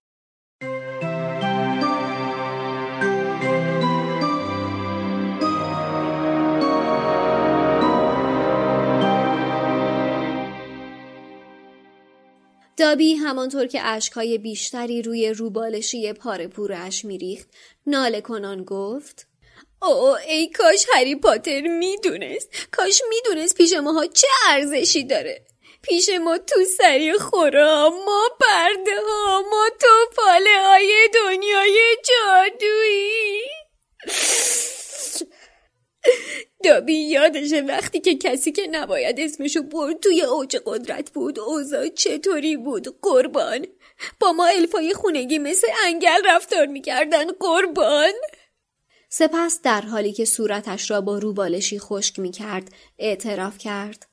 دابی همانطور که اشکهای بیشتری روی روبالشی پاره پورش میریخت ناله کنان گفت او ای کاش هری پاتر می‌دونست. کاش می‌دونست پیش ماها چه ارزشی داره. پیش ما تو سری خورا ما پرده ها ما تو پاله های دنیای جادویی. دابی یادشه وقتی که کسی که نباید اسمشو برد توی اوج قدرت بود. اوضاع چطوری بود؟ قربان. با ما الفای خونگی مثل انگل رفتار می‌کردن. قربان. سپس در حالی که صورتش را با روبالشی خشک می‌کرد اعتراف کرد.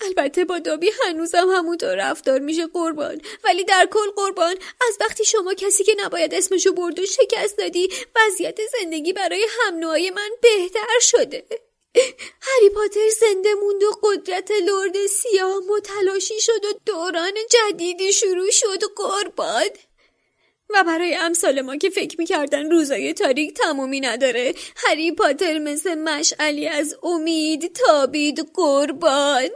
البته با دابی هنوزم همونطور رفتار میشه قربان. ولی در کل قربان از وقتی شما کسی که نباید اسمشو برد و شکست دادی وضعیت زندگی برای هم من بهتر شده. هری پاتر زنده موند و قدرت لرد سیاه متلاشی شد و دوران جدیدی شروع شد قربان. و برای امثال ما که فکر می‌کردن روزای تاریک تمومی نداره. هری پاتر مثل مشعلی از امید تابید قربان.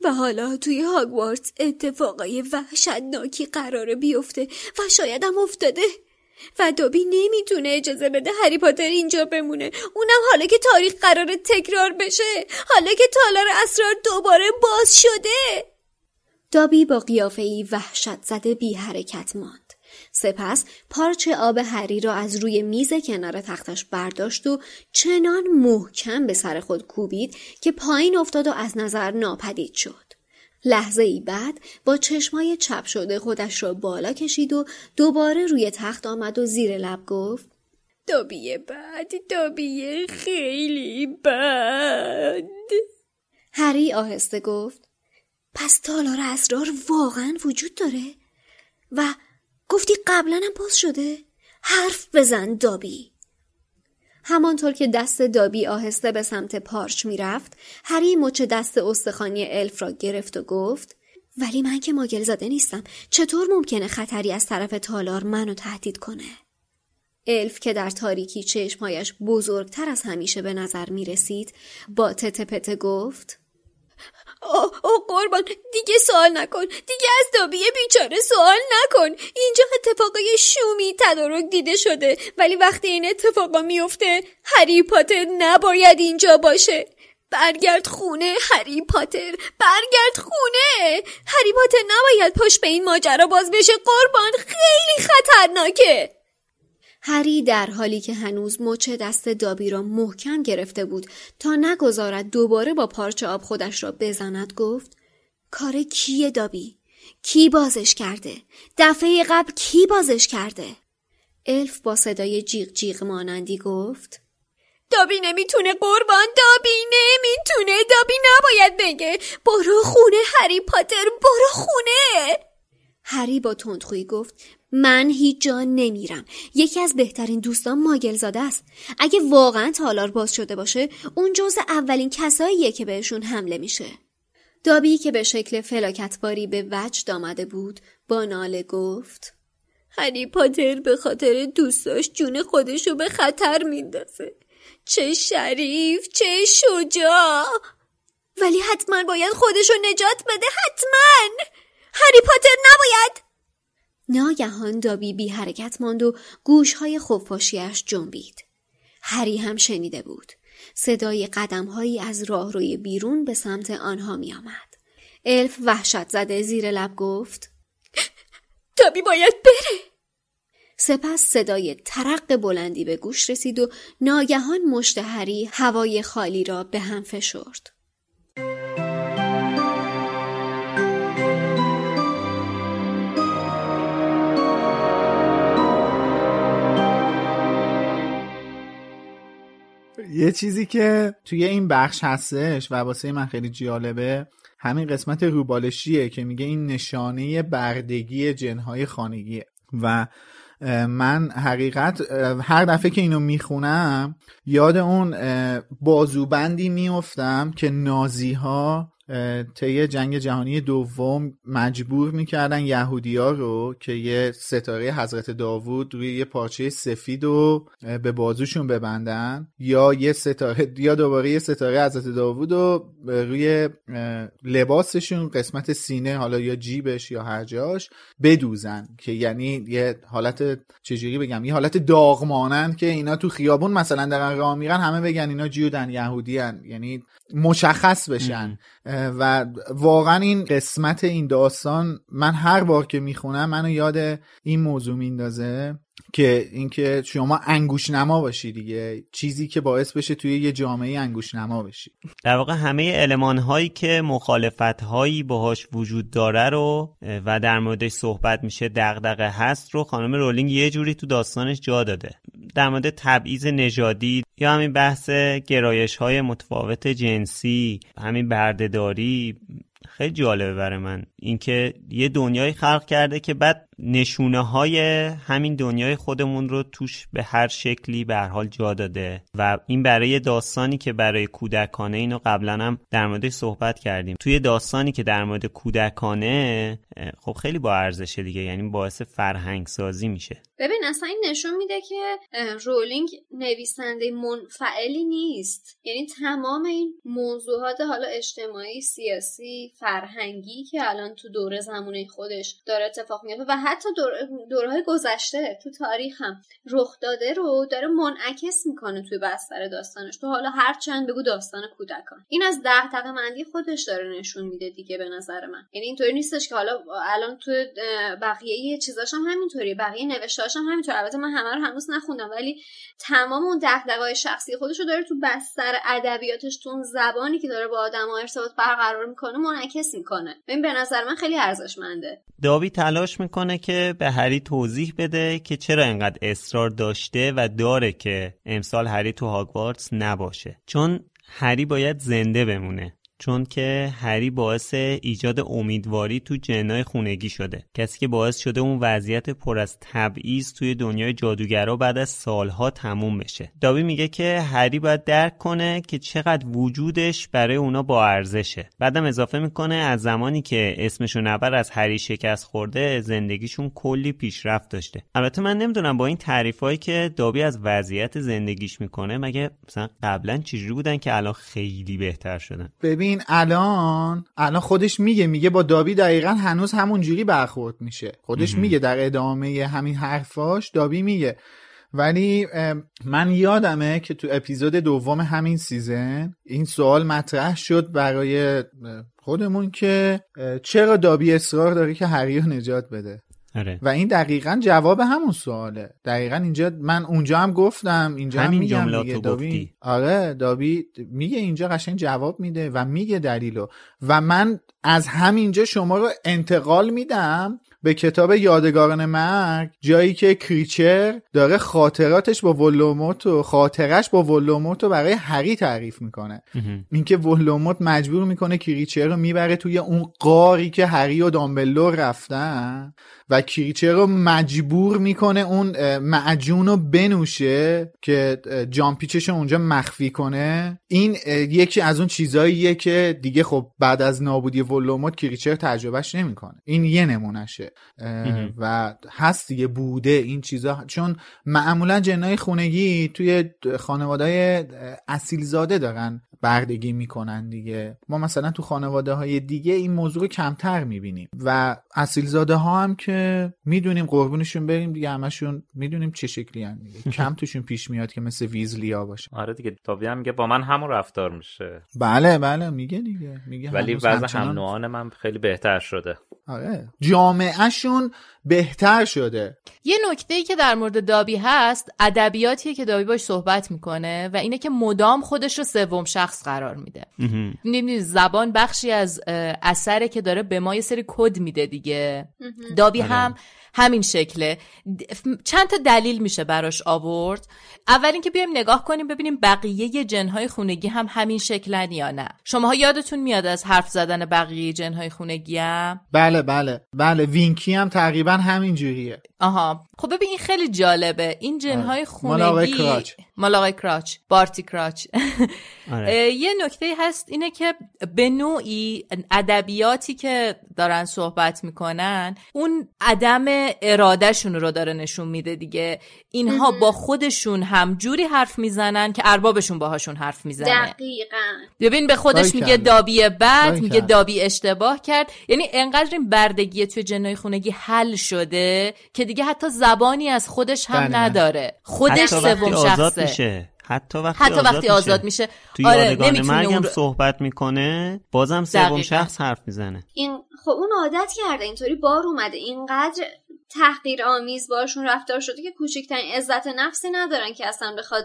و حالا توی هاگوارتس اتفاقای وحشتناکی قراره بیفته و شاید هم افتاده. و دابی نمی‌تونه اجازه بده هری پاتر اینجا بمونه. اونم حالا که تاریخ قراره تکرار بشه. حالا که تالار اسرار دوباره باز شده. دابی با قیافه ای وحشت زده بی حرکت ماند. سپس پارچه آب هری را از روی میز کنار تختش برداشت و چنان محکم به سر خود کوبید که پایین افتاد و از نظر ناپدید شد. لحظه ای بعد با چشمای چپ شده خودش را بالا کشید و دوباره روی تخت آمد و زیر لب گفت دابی بد دابی خیلی بد. هری آهسته گفت پس تالار اسرار واقعا وجود داره؟ و گفتی قبلا هم باز شده؟ حرف بزن دابی. همانطور که دست دابی آهسته به سمت پارچ می‌رفت هری مچ دست استخوانی الف را گرفت و گفت ولی من که ماگل زاده نیستم. چطور ممکنه خطری از طرف تالار منو تهدید کنه؟ الف که در تاریکی چشمهایش بزرگتر از همیشه به نظر می رسید با تته پته گفت آه, آه قربان. دیگه سوال نکن. دیگه از دابی بیچاره سوال نکن. اینجا اتفاقای شومی تدارک دیده شده. ولی وقتی این اتفاقا میفته هری پاتر نباید اینجا باشه. برگرد خونه هری پاتر. برگرد خونه. هری پاتر نباید پشت به این ماجرا باز بشه. قربان خیلی خطرناکه. هری در حالی که هنوز مچ دست دابی را محکم گرفته بود تا نگذارد دوباره با پارچه آب خودش را بزند گفت کار کیه دابی؟ کی بازش کرده؟ دفعه قبل کی بازش کرده؟ الف با صدای جیغ جیغ مانندی گفت دابی نمی‌تونه قربان دابی نمی‌تونه دابی نباید بگه برو خونه هری پاتر برو خونه هری با تندخویی گفت من هیچ جا نمیرم. یکی از بهترین دوستان ماگلزاده است. اگه واقعا تالار باز شده باشه اون جز اولین کساییه که بهشون حمله میشه. دابی که به شکل فلاکتباری به وجد آمده بود با ناله گفت هری پاتر به خاطر دوستاش جون خودشو به خطر میندازه. چه شریف چه شجاع. ولی حتما باید خودشو نجات بده حتما. هری پاتر نباید. ناگهان دابی بی حرکت ماند و گوشهای خفاشیش جنبید. هری هم شنیده بود. صدای قدمهایی از راهروی بیرون به سمت آنها می آمد. الف وحشت زده زیر لب گفت دابی باید بره. سپس صدای ترق بلندی به گوش رسید و ناگهان مشت هری هوای خالی را به هم فشرد. یه چیزی که توی این بخش هستش و واسه من خیلی جالبه همین قسمت روبالشیه که میگه این نشانه بردگی جنهای خانگیه. و من حقیقت هر دفعه که اینو می‌خونم یاد اون بازوبندی میفتم که نازی ها طی جنگ جهانی دوم مجبور می‌کردن یهودیا رو که یه ستاره حضرت داوود روی یه پارچه سفید رو به بازوشون ببندن یا یه ستاره یا دوباره یه ستاره حضرت داوود رو روی لباسشون قسمت سینه حالا یا جیبش یا هر جاش بدوزن که یعنی یه حالت چجوری بگم یه حالت داغ مانند که اینا تو خیابون مثلا در راه میرن همه بگن اینا جیودن یهودیان یعنی مشخص بشن. و واقعا این قسمت این داستان من هر بار که می‌خونم منو یاد این موضوع میندازه که اینکه شما انگوش نما باشی دیگه چیزی که باعث بشه توی یه جامعه انگوش نما بشی. در واقع همه علمان هایی که مخالفت هایی باهاش وجود داره رو و در موردش صحبت میشه دغدغه هست رو خانم رولینگ یه جوری تو داستانش جا داده. در مورد تبعیض نژادی یا همین بحث گرایش های متفاوت جنسی همین بردهداری خیلی جالبه برای من. اینکه یه دنیای خلق کرده که بعد نشونه های همین دنیای خودمون رو توش به هر شکلی به هر حال جا داده و این برای داستانی که برای کودکانه اینو قبلا هم در موردش صحبت کردیم. توی داستانی که در مورد کودکانه خب خیلی با ارزشه دیگه یعنی باعث فرهنگ سازی میشه. ببین اصلا این نشون میده که رولینگ نویسنده منفعلی نیست. یعنی تمام این موضوعات حالا اجتماعی سیاسی فرهنگی که الان تو دوره زمونه خودش داره اتفاق میفته و حتی دور... دورهای گذشته تو تاریخ هم رخ داده رو داره منعکس می‌کنه توی بستر داستانش. تو حالا هر چند بگو داستان کودکان. این از دغدغه مندی خودش داره نشون میده دیگه به نظر من. یعنی اینطوری نیستش که حالا الان تو بقیه چیزاش هم همینطوری بقیه نوشتهاش هم همینطور البته من همه رو هنوز نخوندم ولی تمام اون دغدغه‌های شخصی خودش رو داره تو بستر ادبیاتش تو اون زبانی که داره با آدم‌ها ارتباط برقرار می‌کنه منعکس می‌کنه. این به نظر من خیلی ارزشمنده. داوی تلاش می‌کنه که به هری توضیح بده که چرا اینقدر اصرار داشته و داره که امسال هری تو هاگوارتس نباشه. چون هری باید زنده بمونه. چون که هری باعث ایجاد امیدواری تو جنای خونگی شده. کسی که باعث شده اون وضعیت پر از تبعیض توی دنیای جادوگرا بعد از سالها تموم بشه. دابی میگه که هری باید درک کنه که چقدر وجودش برای اونا با ارزشه. بعدم اضافه می‌کنه از زمانی که اسمشو نبر از هری شکست خورده زندگیشون کلی پیشرفت داشته. البته من نمی‌دونم با این تعریفایی که دابی از وضعیت زندگیش می‌کنه مگه مثلا قبلا چجوری بودن که الان خیلی بهتر شدن؟ ببین الان الان خودش میگه میگه با دابی دقیقا هنوز همون جوری برخورد میشه. خودش میگه در ادامه همین حرفاش دابی میگه. ولی من یادمه که تو اپیزود دوم همین سیزن این سوال مطرح شد برای خودمون که چرا دابی اصرار داره که هری نجات بده؟ آره. و این دقیقا جواب همون سواله. دقیقا اینجا من اونجا هم گفتم اینجا همین هم میگم دیگه. دابی آره دابی میگه اینجا قشنگ جواب میده و میگه دلیلو. و من از همینجا شما رو انتقال میدم به کتاب یادگاران مرگ جایی که کریچر داره خاطراتش با ولدمورت و خاطرش با ولدمورت رو برای هری تعریف می‌کنه. اینکه ولوموت مجبور می‌کنه کریچر رو می‌بره توی اون قاری که هری و دامبلور رفتن و کریچر رو مجبور می‌کنه اون معجون رو بنوشه که جامپیچش اونجا مخفی کنه. این یکی از اون چیزاییه که دیگه خب بعد از نابودی ولوموت کریچر تجربهش نمی‌کنه. این یه نمونهشه. و هست دیگه بوده این چیزا. چون معمولا جنای خونگی توی خانواده اصیل زاده دارن. بردگی می‌کنن دیگه. ما مثلا تو خانواده های دیگه این موضوع رو کمتر می‌بینیم. و اصیل زاده ها هم که می‌دونیم قربونشون بریم دیگه همشون می‌دونیم چه شکلی هم دیگه. کم توشون پیش میاد که مثل ویزلیا باشه. آره دیگه دابی هم میگه با من همون رفتار میشه. بله بله میگه دیگه میگه ولی وضع همچنان- هم نوعان من خیلی بهتر شده. آره جامعهشون بهتر شده. یه نکته ای که در مورد دابی هست ادبیاتیه که دابی باش صحبت می‌کنه و اینه که مدام خودش رو سوم شخص قرار میده. می‌دونی زبان بخشی از اثره که داره به ما یه سری کد میده دیگه. دابی آره. هم همین شکله. چند تا دلیل میشه براش آورد؟ اول اینکه بیایم نگاه کنیم ببینیم بقیه جنهای خونگی هم همین شکلن یا نه. شماها یادتون میاد از حرف زدن بقیه جنهای خونگی هم؟ بله بله. بله وینکی هم تقریبا همین جوریه. آها. خب ببین این خیلی جالبه. این جنهای مال آقای خونگی کراچ. مال آقای کراچ. بارتی کراچ. آره. اه، یه نکته هست اینه که به نوعی ادبیاتی که دارن صحبت می‌کنن اون عدم ارادهشون رو داره نشون میده دیگه. اینها با خودشون هم جوری حرف می‌زنن که اربابشون باهاشون حرف می‌زنه. دقیقا. ببین به خودش میگه. دابی بد باری میگه. دابی اشتباه کرد. یعنی انقدر این بردگی توی جنای خونگی حل شده که دیگه حتی زبانی از خودش هم بله. نداره. خودش حتی وقتی سوم آزاد شخصه. میشه. حتی وقتی حتی آزاد وقتی میشه. آزاد میشه. تو آره یادگان نمی‌تونه مرگم اون رو... صحبت می‌کنه بازم سوم. شخص حرف می‌زنه. این خب اون عادت کرده. اینطوری بار اومده. اینقدر تحقیر آمیز باشون رفتار شده که کوچکترین عزت نفسی ندارن که اصلا بخواد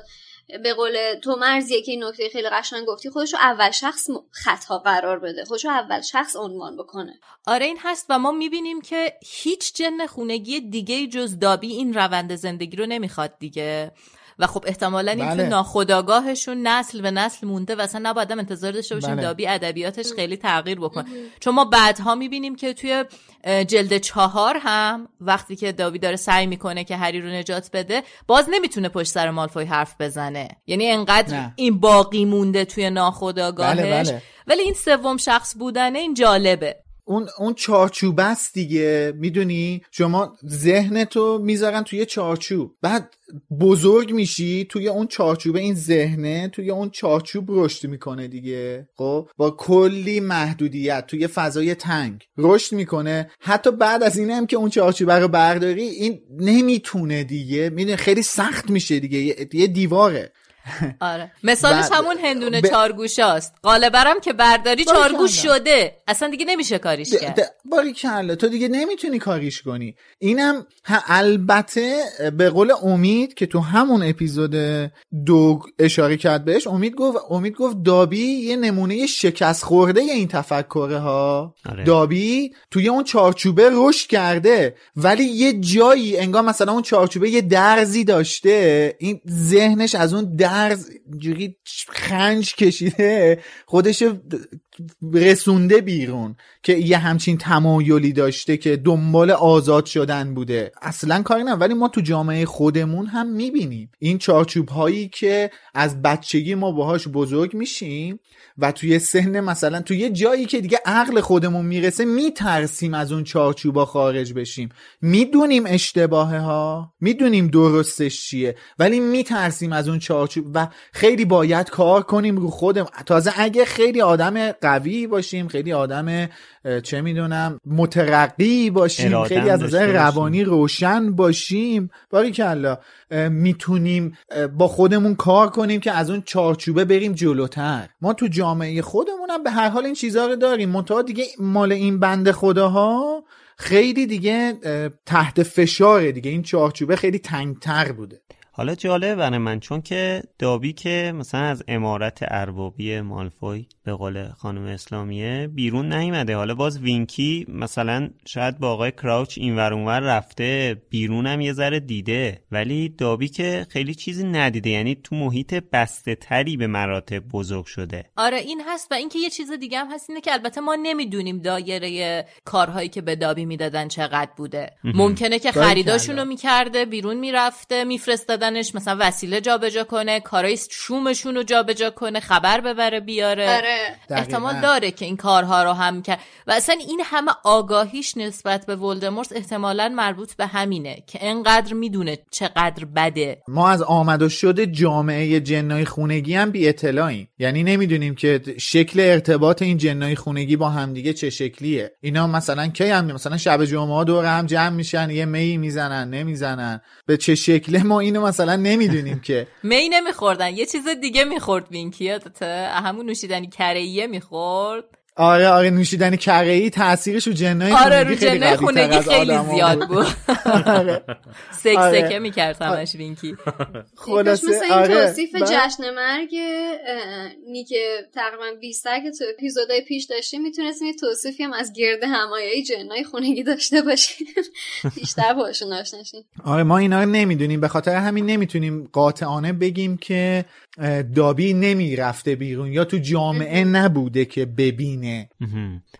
به قول تو مرزیه که این نکته خیلی قشنگ گفتی خودشو اول شخص خطا قرار بده خودشو اول شخص عنوان بکنه. آره این هست و ما می‌بینیم که هیچ جن خونگی دیگه جز دابی این روند زندگی رو نمی‌خواد دیگه. و خب احتمالا این بله. تو ناخداگاهشون نسل به نسل مونده و اصلا نباید هم انتظار داشته باشیم بله. دابی ادبیاتش خیلی تغییر بکنه چون ما بعدها می‌بینیم که توی جلد چهار هم وقتی که دابی داره سعی می‌کنه که هری رو نجات بده باز نمی‌تونه پشت سر مالفوی حرف بزنه یعنی انقدر نه. این باقی مونده توی ناخداگاهش بله، بله. ولی این سوم شخص بودنه این جالبه اون اون چارچوب است دیگه می‌دونی؟ شما ذهنتو می‌ذارن توی چارچوب. بعد بزرگ میشی توی اون چارچوب این ذهنه توی اون چارچوب رشد می‌کنه دیگه. خب؟ با کلی محدودیت توی فضای تنگ رشد می‌کنه. حتی بعد از این هم که اون چارچوبه رو برداری این نمی‌تونه دیگه. می‌دونی؟ خیلی سخت میشه دیگه. یه دیواره. آره. مثالش همون هندونه ب... چارگوشاست. قالبرم که برداری چارگوش شده. اصلا دیگه نمیشه کاریش کرد. باری کله تو دیگه نمی‌تونی کاریش کنی. اینم البته به قول امید که تو همون اپیزود دو اشاره کرد بهش امید گفت امید گفت دابی یه نمونه شکست خورده این تفکره ها. آره. دابی توی اون چارچوبه رشد کرده ولی یه جایی انگار مثلا اون چارچوبه یه درزی داشته. این ذهنش از اون در مرز جوری خنج کشیده خودش رسونده بیرون که یه همچین تمایلی داشته که دنبال آزاد شدن بوده. اصلا کاری نه ولی ما تو جامعه خودمون هم می‌بینیم. این چارچوب هایی که از بچگی ما باهاش بزرگ میشیم و توی سن مثلا توی یه جایی که دیگه عقل خودمون می‌رسه میترسیم از اون چارچوبا خارج بشیم. می‌دونیم اشتباه ها می‌دونیم درستش چیه ولی میترسیم از اون چارچوب. و خیلی باید کار کنیم رو خودم. تازه اگه خیلی آدم قوی باشیم خیلی آدم چه می‌دونم مترقی باشیم خیلی از نظر روانی روشن باشیم. باری کلا می‌تونیم با خودمون کار کنیم که از اون چارچوبه بریم جلوتر. ما تو جامعه خودمونم به هر حال این چیزها رو داریم. منتها دیگه مال این بند خداها خیلی دیگه تحت فشاره دیگه. این چارچوبه خیلی تنگتر بوده. حالا جالب برای من چون که دابی که مثلا از امارت اربابی مالفوی به قول خانم اسلامیه بیرون نیومده. حالا باز وینکی مثلا شاید با آقای کراوچ این اونور رفته بیرونم یه ذره دیده. ولی دابی که خیلی چیزی ندیده یعنی تو محیط بسته تری به مراتب بزرگ شده. آره این هست و اینکه یه چیز دیگه هم هست اینه که البته ما نمی‌دونیم دایره کارهایی که به دابی می‌دادن چقدر بوده. ممکنه که خریداشونو می‌کرده بیرون می‌رفته میفرستادنش مثلا وسیله جابجا کنه کارای شومشون رو جابجا کنه خبر ببره بیاره. آره. احتمال داره که این کارها رو هم کرد و اصلا این همه آگاهیش نسبت به ولدمورت احتمالا مربوط به همینه که انقدر می‌دونه چقدر بده. ما از آمد و شد جامعه جنای خونگی هم بی اطلاعیم. یعنی نمی‌دونیم که شکل ارتباط این جنای خونگی با همدیگه چه شکلیه. اینا مثلا کی هم مثلا شب جمعه دور هم جمع میشن یه می می‌زنن نمی‌زنن. به چه شکله ما اینو مثلا نمی‌دونیم که. می نمیخوردن. یه چیز دیگه می‌خورد وینکی همون نوشیدنی کریه می‌خورد. آره آره نوشیدن کره ای تاثیرش رو جنای آره رو جنای خونگی خیلی زیاد بود. آره. سک آره. سکه می‌کرد همش وینکی خلاصه مثل این آره. توصیف جشن مرگ نیک تقریبا 20 که تو اپیزودهای پیش داشتیم می‌تونستیم یه توصیفی هم از گرد همایایی جنای خونگی داشته باشیم. بیشتر باشون آشناشیم آره ما اینا رو نمی‌دونیم. به خاطر همین نمی‌تونیم قاطعانه بگیم که دابی نمی‌رفته بیرون یا تو جامعه نبوده که ببینه.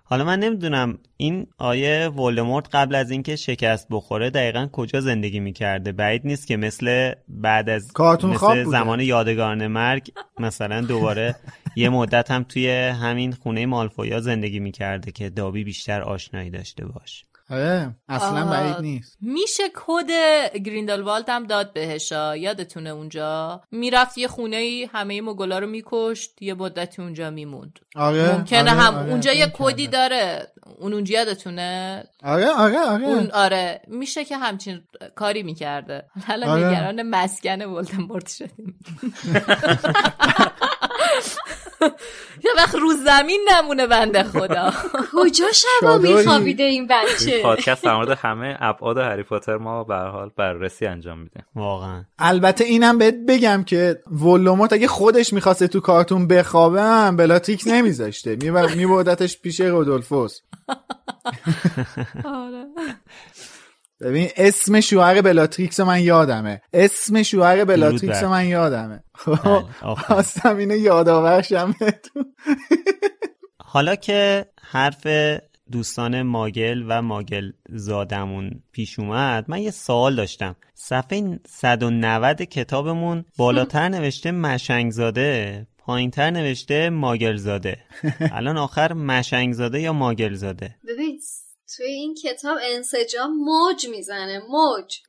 حالا من نمی‌دونم این آیه ولدمورت قبل از اینکه شکست بخوره دقیقا کجا زندگی می‌کرده. بعید نیست که مثل بعد از مثل زمان یادگارن مرگ مثلا دوباره یه مدت هم توی همین خونه مالفویا زندگی می‌کرده که دابی بیشتر آشنایی داشته باش. آره اصلا بعید نیست. میشه کد گریندلوالد هم داد بهشا یادتونه اونجا؟ می‌رفت یه خونه ای همه مگلا رو میکشت یه مدتی اونجا میموند. آره ممکنه آره، هم آره، اونجا یه کدی داره. اون اونجا یادتونه؟ آره آره آره. اون آره. میشه که همچین کاری می‌کرده. حالا آره. نگران مسکن ولدمورت شدیم. یه وقت رو زمین نمونه بنده خدا. کجا شبا میخوابیده این بچه؟ پادکست در مورد همه ابعاد هری پاتر ما به حال بررسی انجام میده. واقعا. البته اینم بهت بگم که ولدمورت اگه خودش می‌خواسته تو کارتون بخوابه هم بلاتریکس نمیذاشته. میبردتش پیش رودولفوس. آره. ببین اسم شوهر بلاتریکس من یادمه. اسم شوهر بلاتریکس من یادمه. خواستم اینو یادآورشم حالا که حرف دوستان ماگل و ماگل زادمون پیش اومد من یه سوال داشتم. صفحه 190 کتابمون بالاتر نوشته مشنگ زاده پایینتر نوشته ماگرزاده الان آخر مشنگزاده یا ماگرزاده ببین توی این کتاب انسجام موج می‌زنه موج.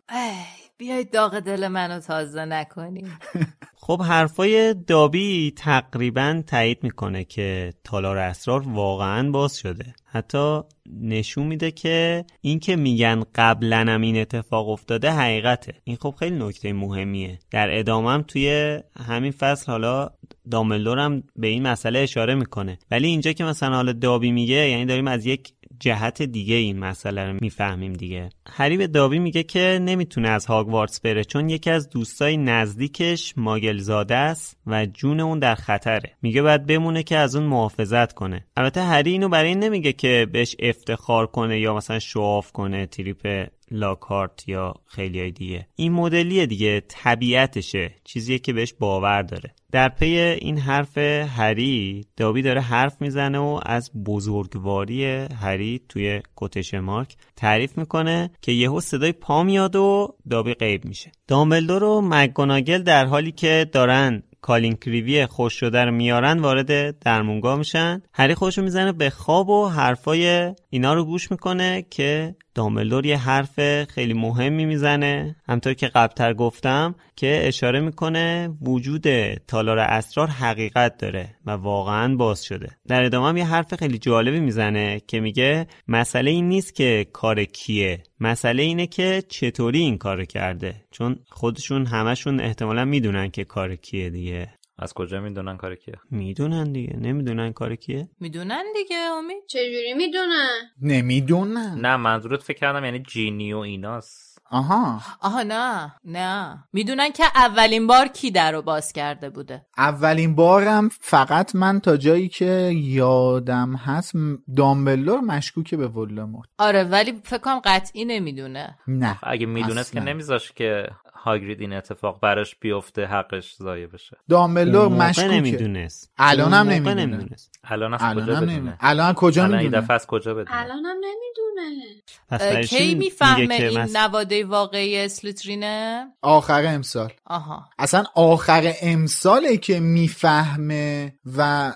بیاید داغ دل منو تازه نکنیم. خب حرفای دابی تقریبا تایید می‌کنه که تالار اسرار واقعا باز شده. حتی نشون میده که این که میگن قبلا هم این اتفاق افتاده حقیقته. این خب خیلی نکته مهمیه. در ادامهم توی همین فصل حالا داملدور هم به این مسئله اشاره می‌کنه. ولی اینجا که مثلا حالا دابی میگه یعنی داریم از یک جهت دیگه این مسئله رو می‌فهمیم دیگه. هری به دابی میگه که نمی‌تونه از هاگوارتس بره چون یکی از دوستای نزدیکش ماگلزاده است و جون اون در خطره. میگه باید بمونه که از اون محافظت کنه. البته هری اینو برای این نمیگه که بهش افتخار کنه یا مثلا شواف کنه تریپ لاکارت یا خیلی دیگه. این مدلیه دیگه طبیعتشه. چیزیه که بهش باور داره. در پی این حرف هری دابی داره حرف می‌زنه و از بزرگواری هری توی کتش مارک تعریف می‌کنه که یهو صدای پا میاد و دابی غیب میشه. دامبلدور و مگوناگل در حالی که دارن کالین کریوی خوش شده رو میارن وارد درمونگاه میشن. هری خوشو می‌زنه به خواب و حرفای اینا رو گوش می‌کنه که دامبلدور یه حرف خیلی مهمی می‌زنه. همطور که قبلتر گفتم که اشاره می‌کنه وجود تالار اسرار حقیقت داره و واقعا باز شده. در ادامه هم یه حرف خیلی جالبی می‌زنه که میگه مسئله این نیست که کار کیه. مسئله اینه که چطوری این کار کرده. چون خودشون همشون احتمالا می‌دونن که کار کیه دیگه. از کجا می‌دونن کار کیه؟ می‌دونن دیگه. نمی‌دونن کار کیه. می‌دونن دیگه امید. چجوری می‌دونن؟ نمی‌دونن. نه منظورت فکر کردم یعنی جینی و ایناست. آها. آها نه. نه. می‌دونن که اولین بار کی در رو باز کرده بوده. اولین بارم فقط من تا جایی که یادم هست دامبلور مشکوکه به ولدمورت. آره ولی فکر کنم قطعی نمی‌دونه. نه اگه می‌دونست که نمیذاش که هاگرید این اتفاق براش بیفته حقش ضایع بشه. دامبلور مشکوکه. نمی‌دونست. الان هم موقع نمی‌دونست. الان از کجا بدونه؟ نمی‌دونه. الان کجا الان این می‌دونه؟ دفعه از کجا بدونه؟ الانم نمی‌دونه. کی می‌فهمه که این مس- نواده واقعی اسلیترینه؟ آخر امسال. آها. اصلا آخر امساله که می‌فهمه و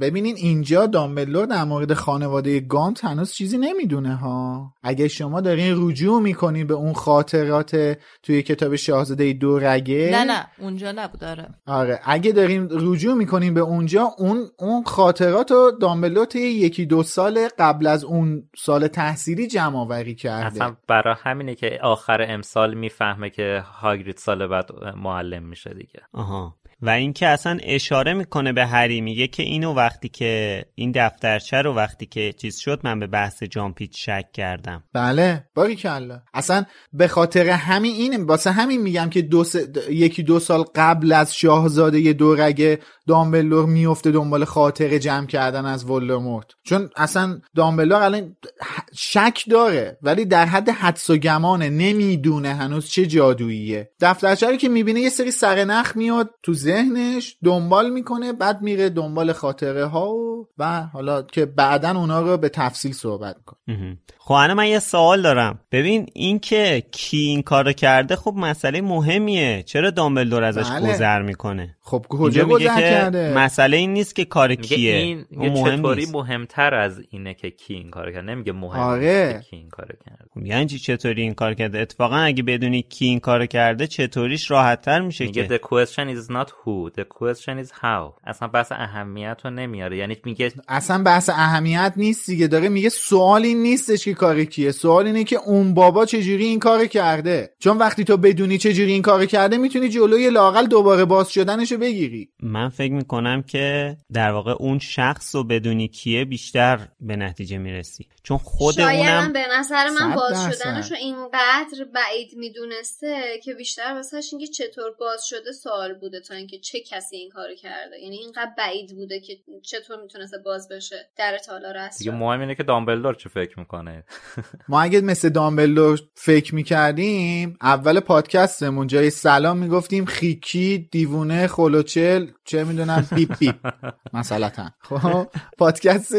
ببینین اینجا دامبلور در مورد خانواده گانت هنوز چیزی نمی‌دونه ها. اگه شما دارین رجوع می‌کنین به اون خاطرات توی کتاب شاهزاده دو رگه؟ نه نه اونجا نبود آره. آره اگه داریم رجوع می‌کنیم به اونجا اون اون خاطرات رو دامبلور طی یکی دو سال قبل از اون سال تحصیلی جمع آوری کرده. اصلا برای همینه که آخر امسال می‌فهمه که هاگرید سال بعد معلم میشه دیگه. آها. و اینکه اصلا اشاره می‌کنه به هری میگه که اینو وقتی که این دفترچه رو وقتی که چیز شد من به بحث جامپیچ شک کردم. بله باری کلا اصلا به خاطر همین اینه واسه همین میگم که دو س... یکی دو سال قبل از شاهزاده دورگه دامبلور میفته دنبال خاطره جمع کردن از ولدمورت. چون اصلا دامبلور الان شک داره ولی در حد حدس و گمانه نمی‌دونه هنوز چه جادوییه. دفترچه که می‌بینه یه سری سرنخ میاد تو ذهنش دنبال می‌کنه بعد میره دنبال خاطره ها و, و حالا که بعدا اونا رو به تفصیل صحبت می‌کنه. خب الان من یه سوال دارم. ببین این که کی این کارو کرده خب مسئله مهمیه. چرا دامبلدور ازش بله. گذر می‌کنه؟ خب کجا گذر که کرده؟ مسئله این نیست که کار کیه. این مهم چطوری نیست. مهمتر از اینه که کی این کار کرد نمیگه مهم آره. که کی این کار کرد خب یعنی چی چطوری این کار کرده؟ اتفاقا اگه بدونی کی این کار کرده چطوریش راحتتر میشه میگه که؟ the question is not who? The question is how. اصلا بحث اهمیت رو نمیاره. یعنی میگه اصلا بحث اهمیت نیست دیگه. داره میگه سوال این نیستش که کار کیه. سوال اینه که اون بابا چجوری این کار کرده. چون وقتی تو بدونی چجوری این کار کرده می‌تونی جلوی لاقل دوباره باز شدنشو بگیری. من فکر می‌کنم که در واقع اون شخص رو بدونی کیه بیشتر به نتیجه می‌رسی. چون خود شاید هم اونم به نظر من باز. شدنش رو اینقدر بعید می‌دونسته که بیشتر واسهش اینکه چطور باز شده سوال بوده تا اینکه چه کسی این کارو کرده. یعنی اینقدر بعید بوده که چطور می‌تونسته باز بشه. در تالار دیگه اسرار مهم اینه که دامبلدور چه فکر می‌کنه. ما اگه مثل دامبلدور فکر می‌کردیم اول پادکستمون جای سلام می‌گفتیم خیکی دیوونه خلوچل چه می‌دونم بیپ بیپ مثلا خب پادکست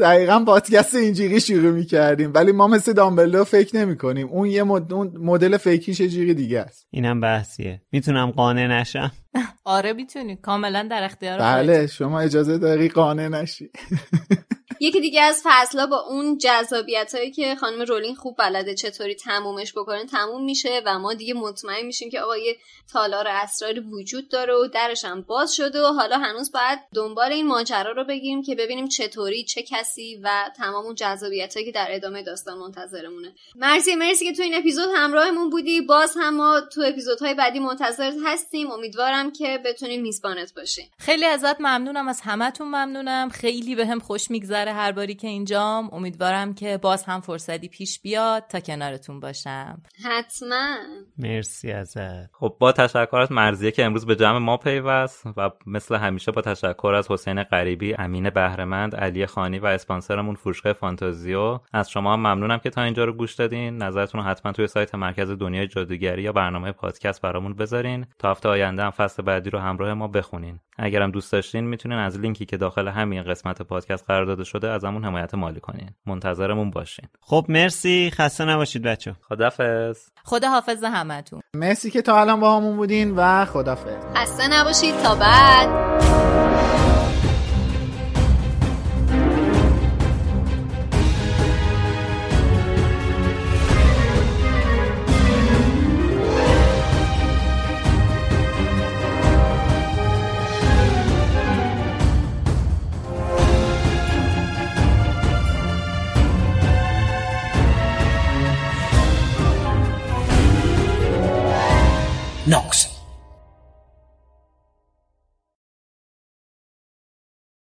دقیقا پادکست اینجوری شروع می‌کردیم ولی ما مثل دامبلدور فکر نمی کنیم اون یه مد... اون مدل فیکیش جوری دیگه است. اینم بحثیه. می‌تونم قانع نشم؟ آره می‌تونی. کاملا در اختیار بله شما اجازه داری قانع نشی. یکی دیگه از فصلها با اون جذابیت هایی که خانم رولینگ خوب بلده چطوری تمومش بکنه تموم میشه و ما دیگه مطمئن میشیم که آقا یه تالار اسراری وجود داره و درش هم باز شده و حالا هنوز باید دنبال این ماجرا رو بگیریم که ببینیم چطوری چه کسی و تمام اون جذابیت هایی که در ادامه داستان منتظرمونه. مرسی مرسی که تو این اپیزود همراهمون بودی. باز هم ما تو اپیزودهای بعدی منتظرت هستیم. امیدوارم که بتونیم میزبانت باشیم. خیلی ازت ممنونم از همتون ممنونم. خیلی به خوش میگذره. هر باری که اینجام امیدوارم که باز هم فرصتی پیش بیاد تا کنارتون باشم. حتما. مرسی ازت. خب با تشکر از مرزیه که امروز به جمع ما پیوست و مثل همیشه با تشکر از حسین غریبی امین بهرمند علی خانی و اسپانسرمون فروشگاه فانتازیو. از شما هم ممنونم که تا اینجا رو گوش دادین. نظرتون رو حتما توی سایت مرکز دنیای جادوگری یا برنامه پادکست برامون بذارین. تا هفته آینده هم فصل بعدی رو همراه ما بخونین. اگرم دوست داشتین می‌تونین از لینکی که داخل همین قسمت پادکست قرار داده شده ازمون حمایت مالی کنین. منتظرمون باشین. خب مرسی. خسته نباشید بچه خدافظ خدا حافظ همتون. مرسی که تا الان با همون بودین و خدافظ خسته نباشید. تا بعد. Knox.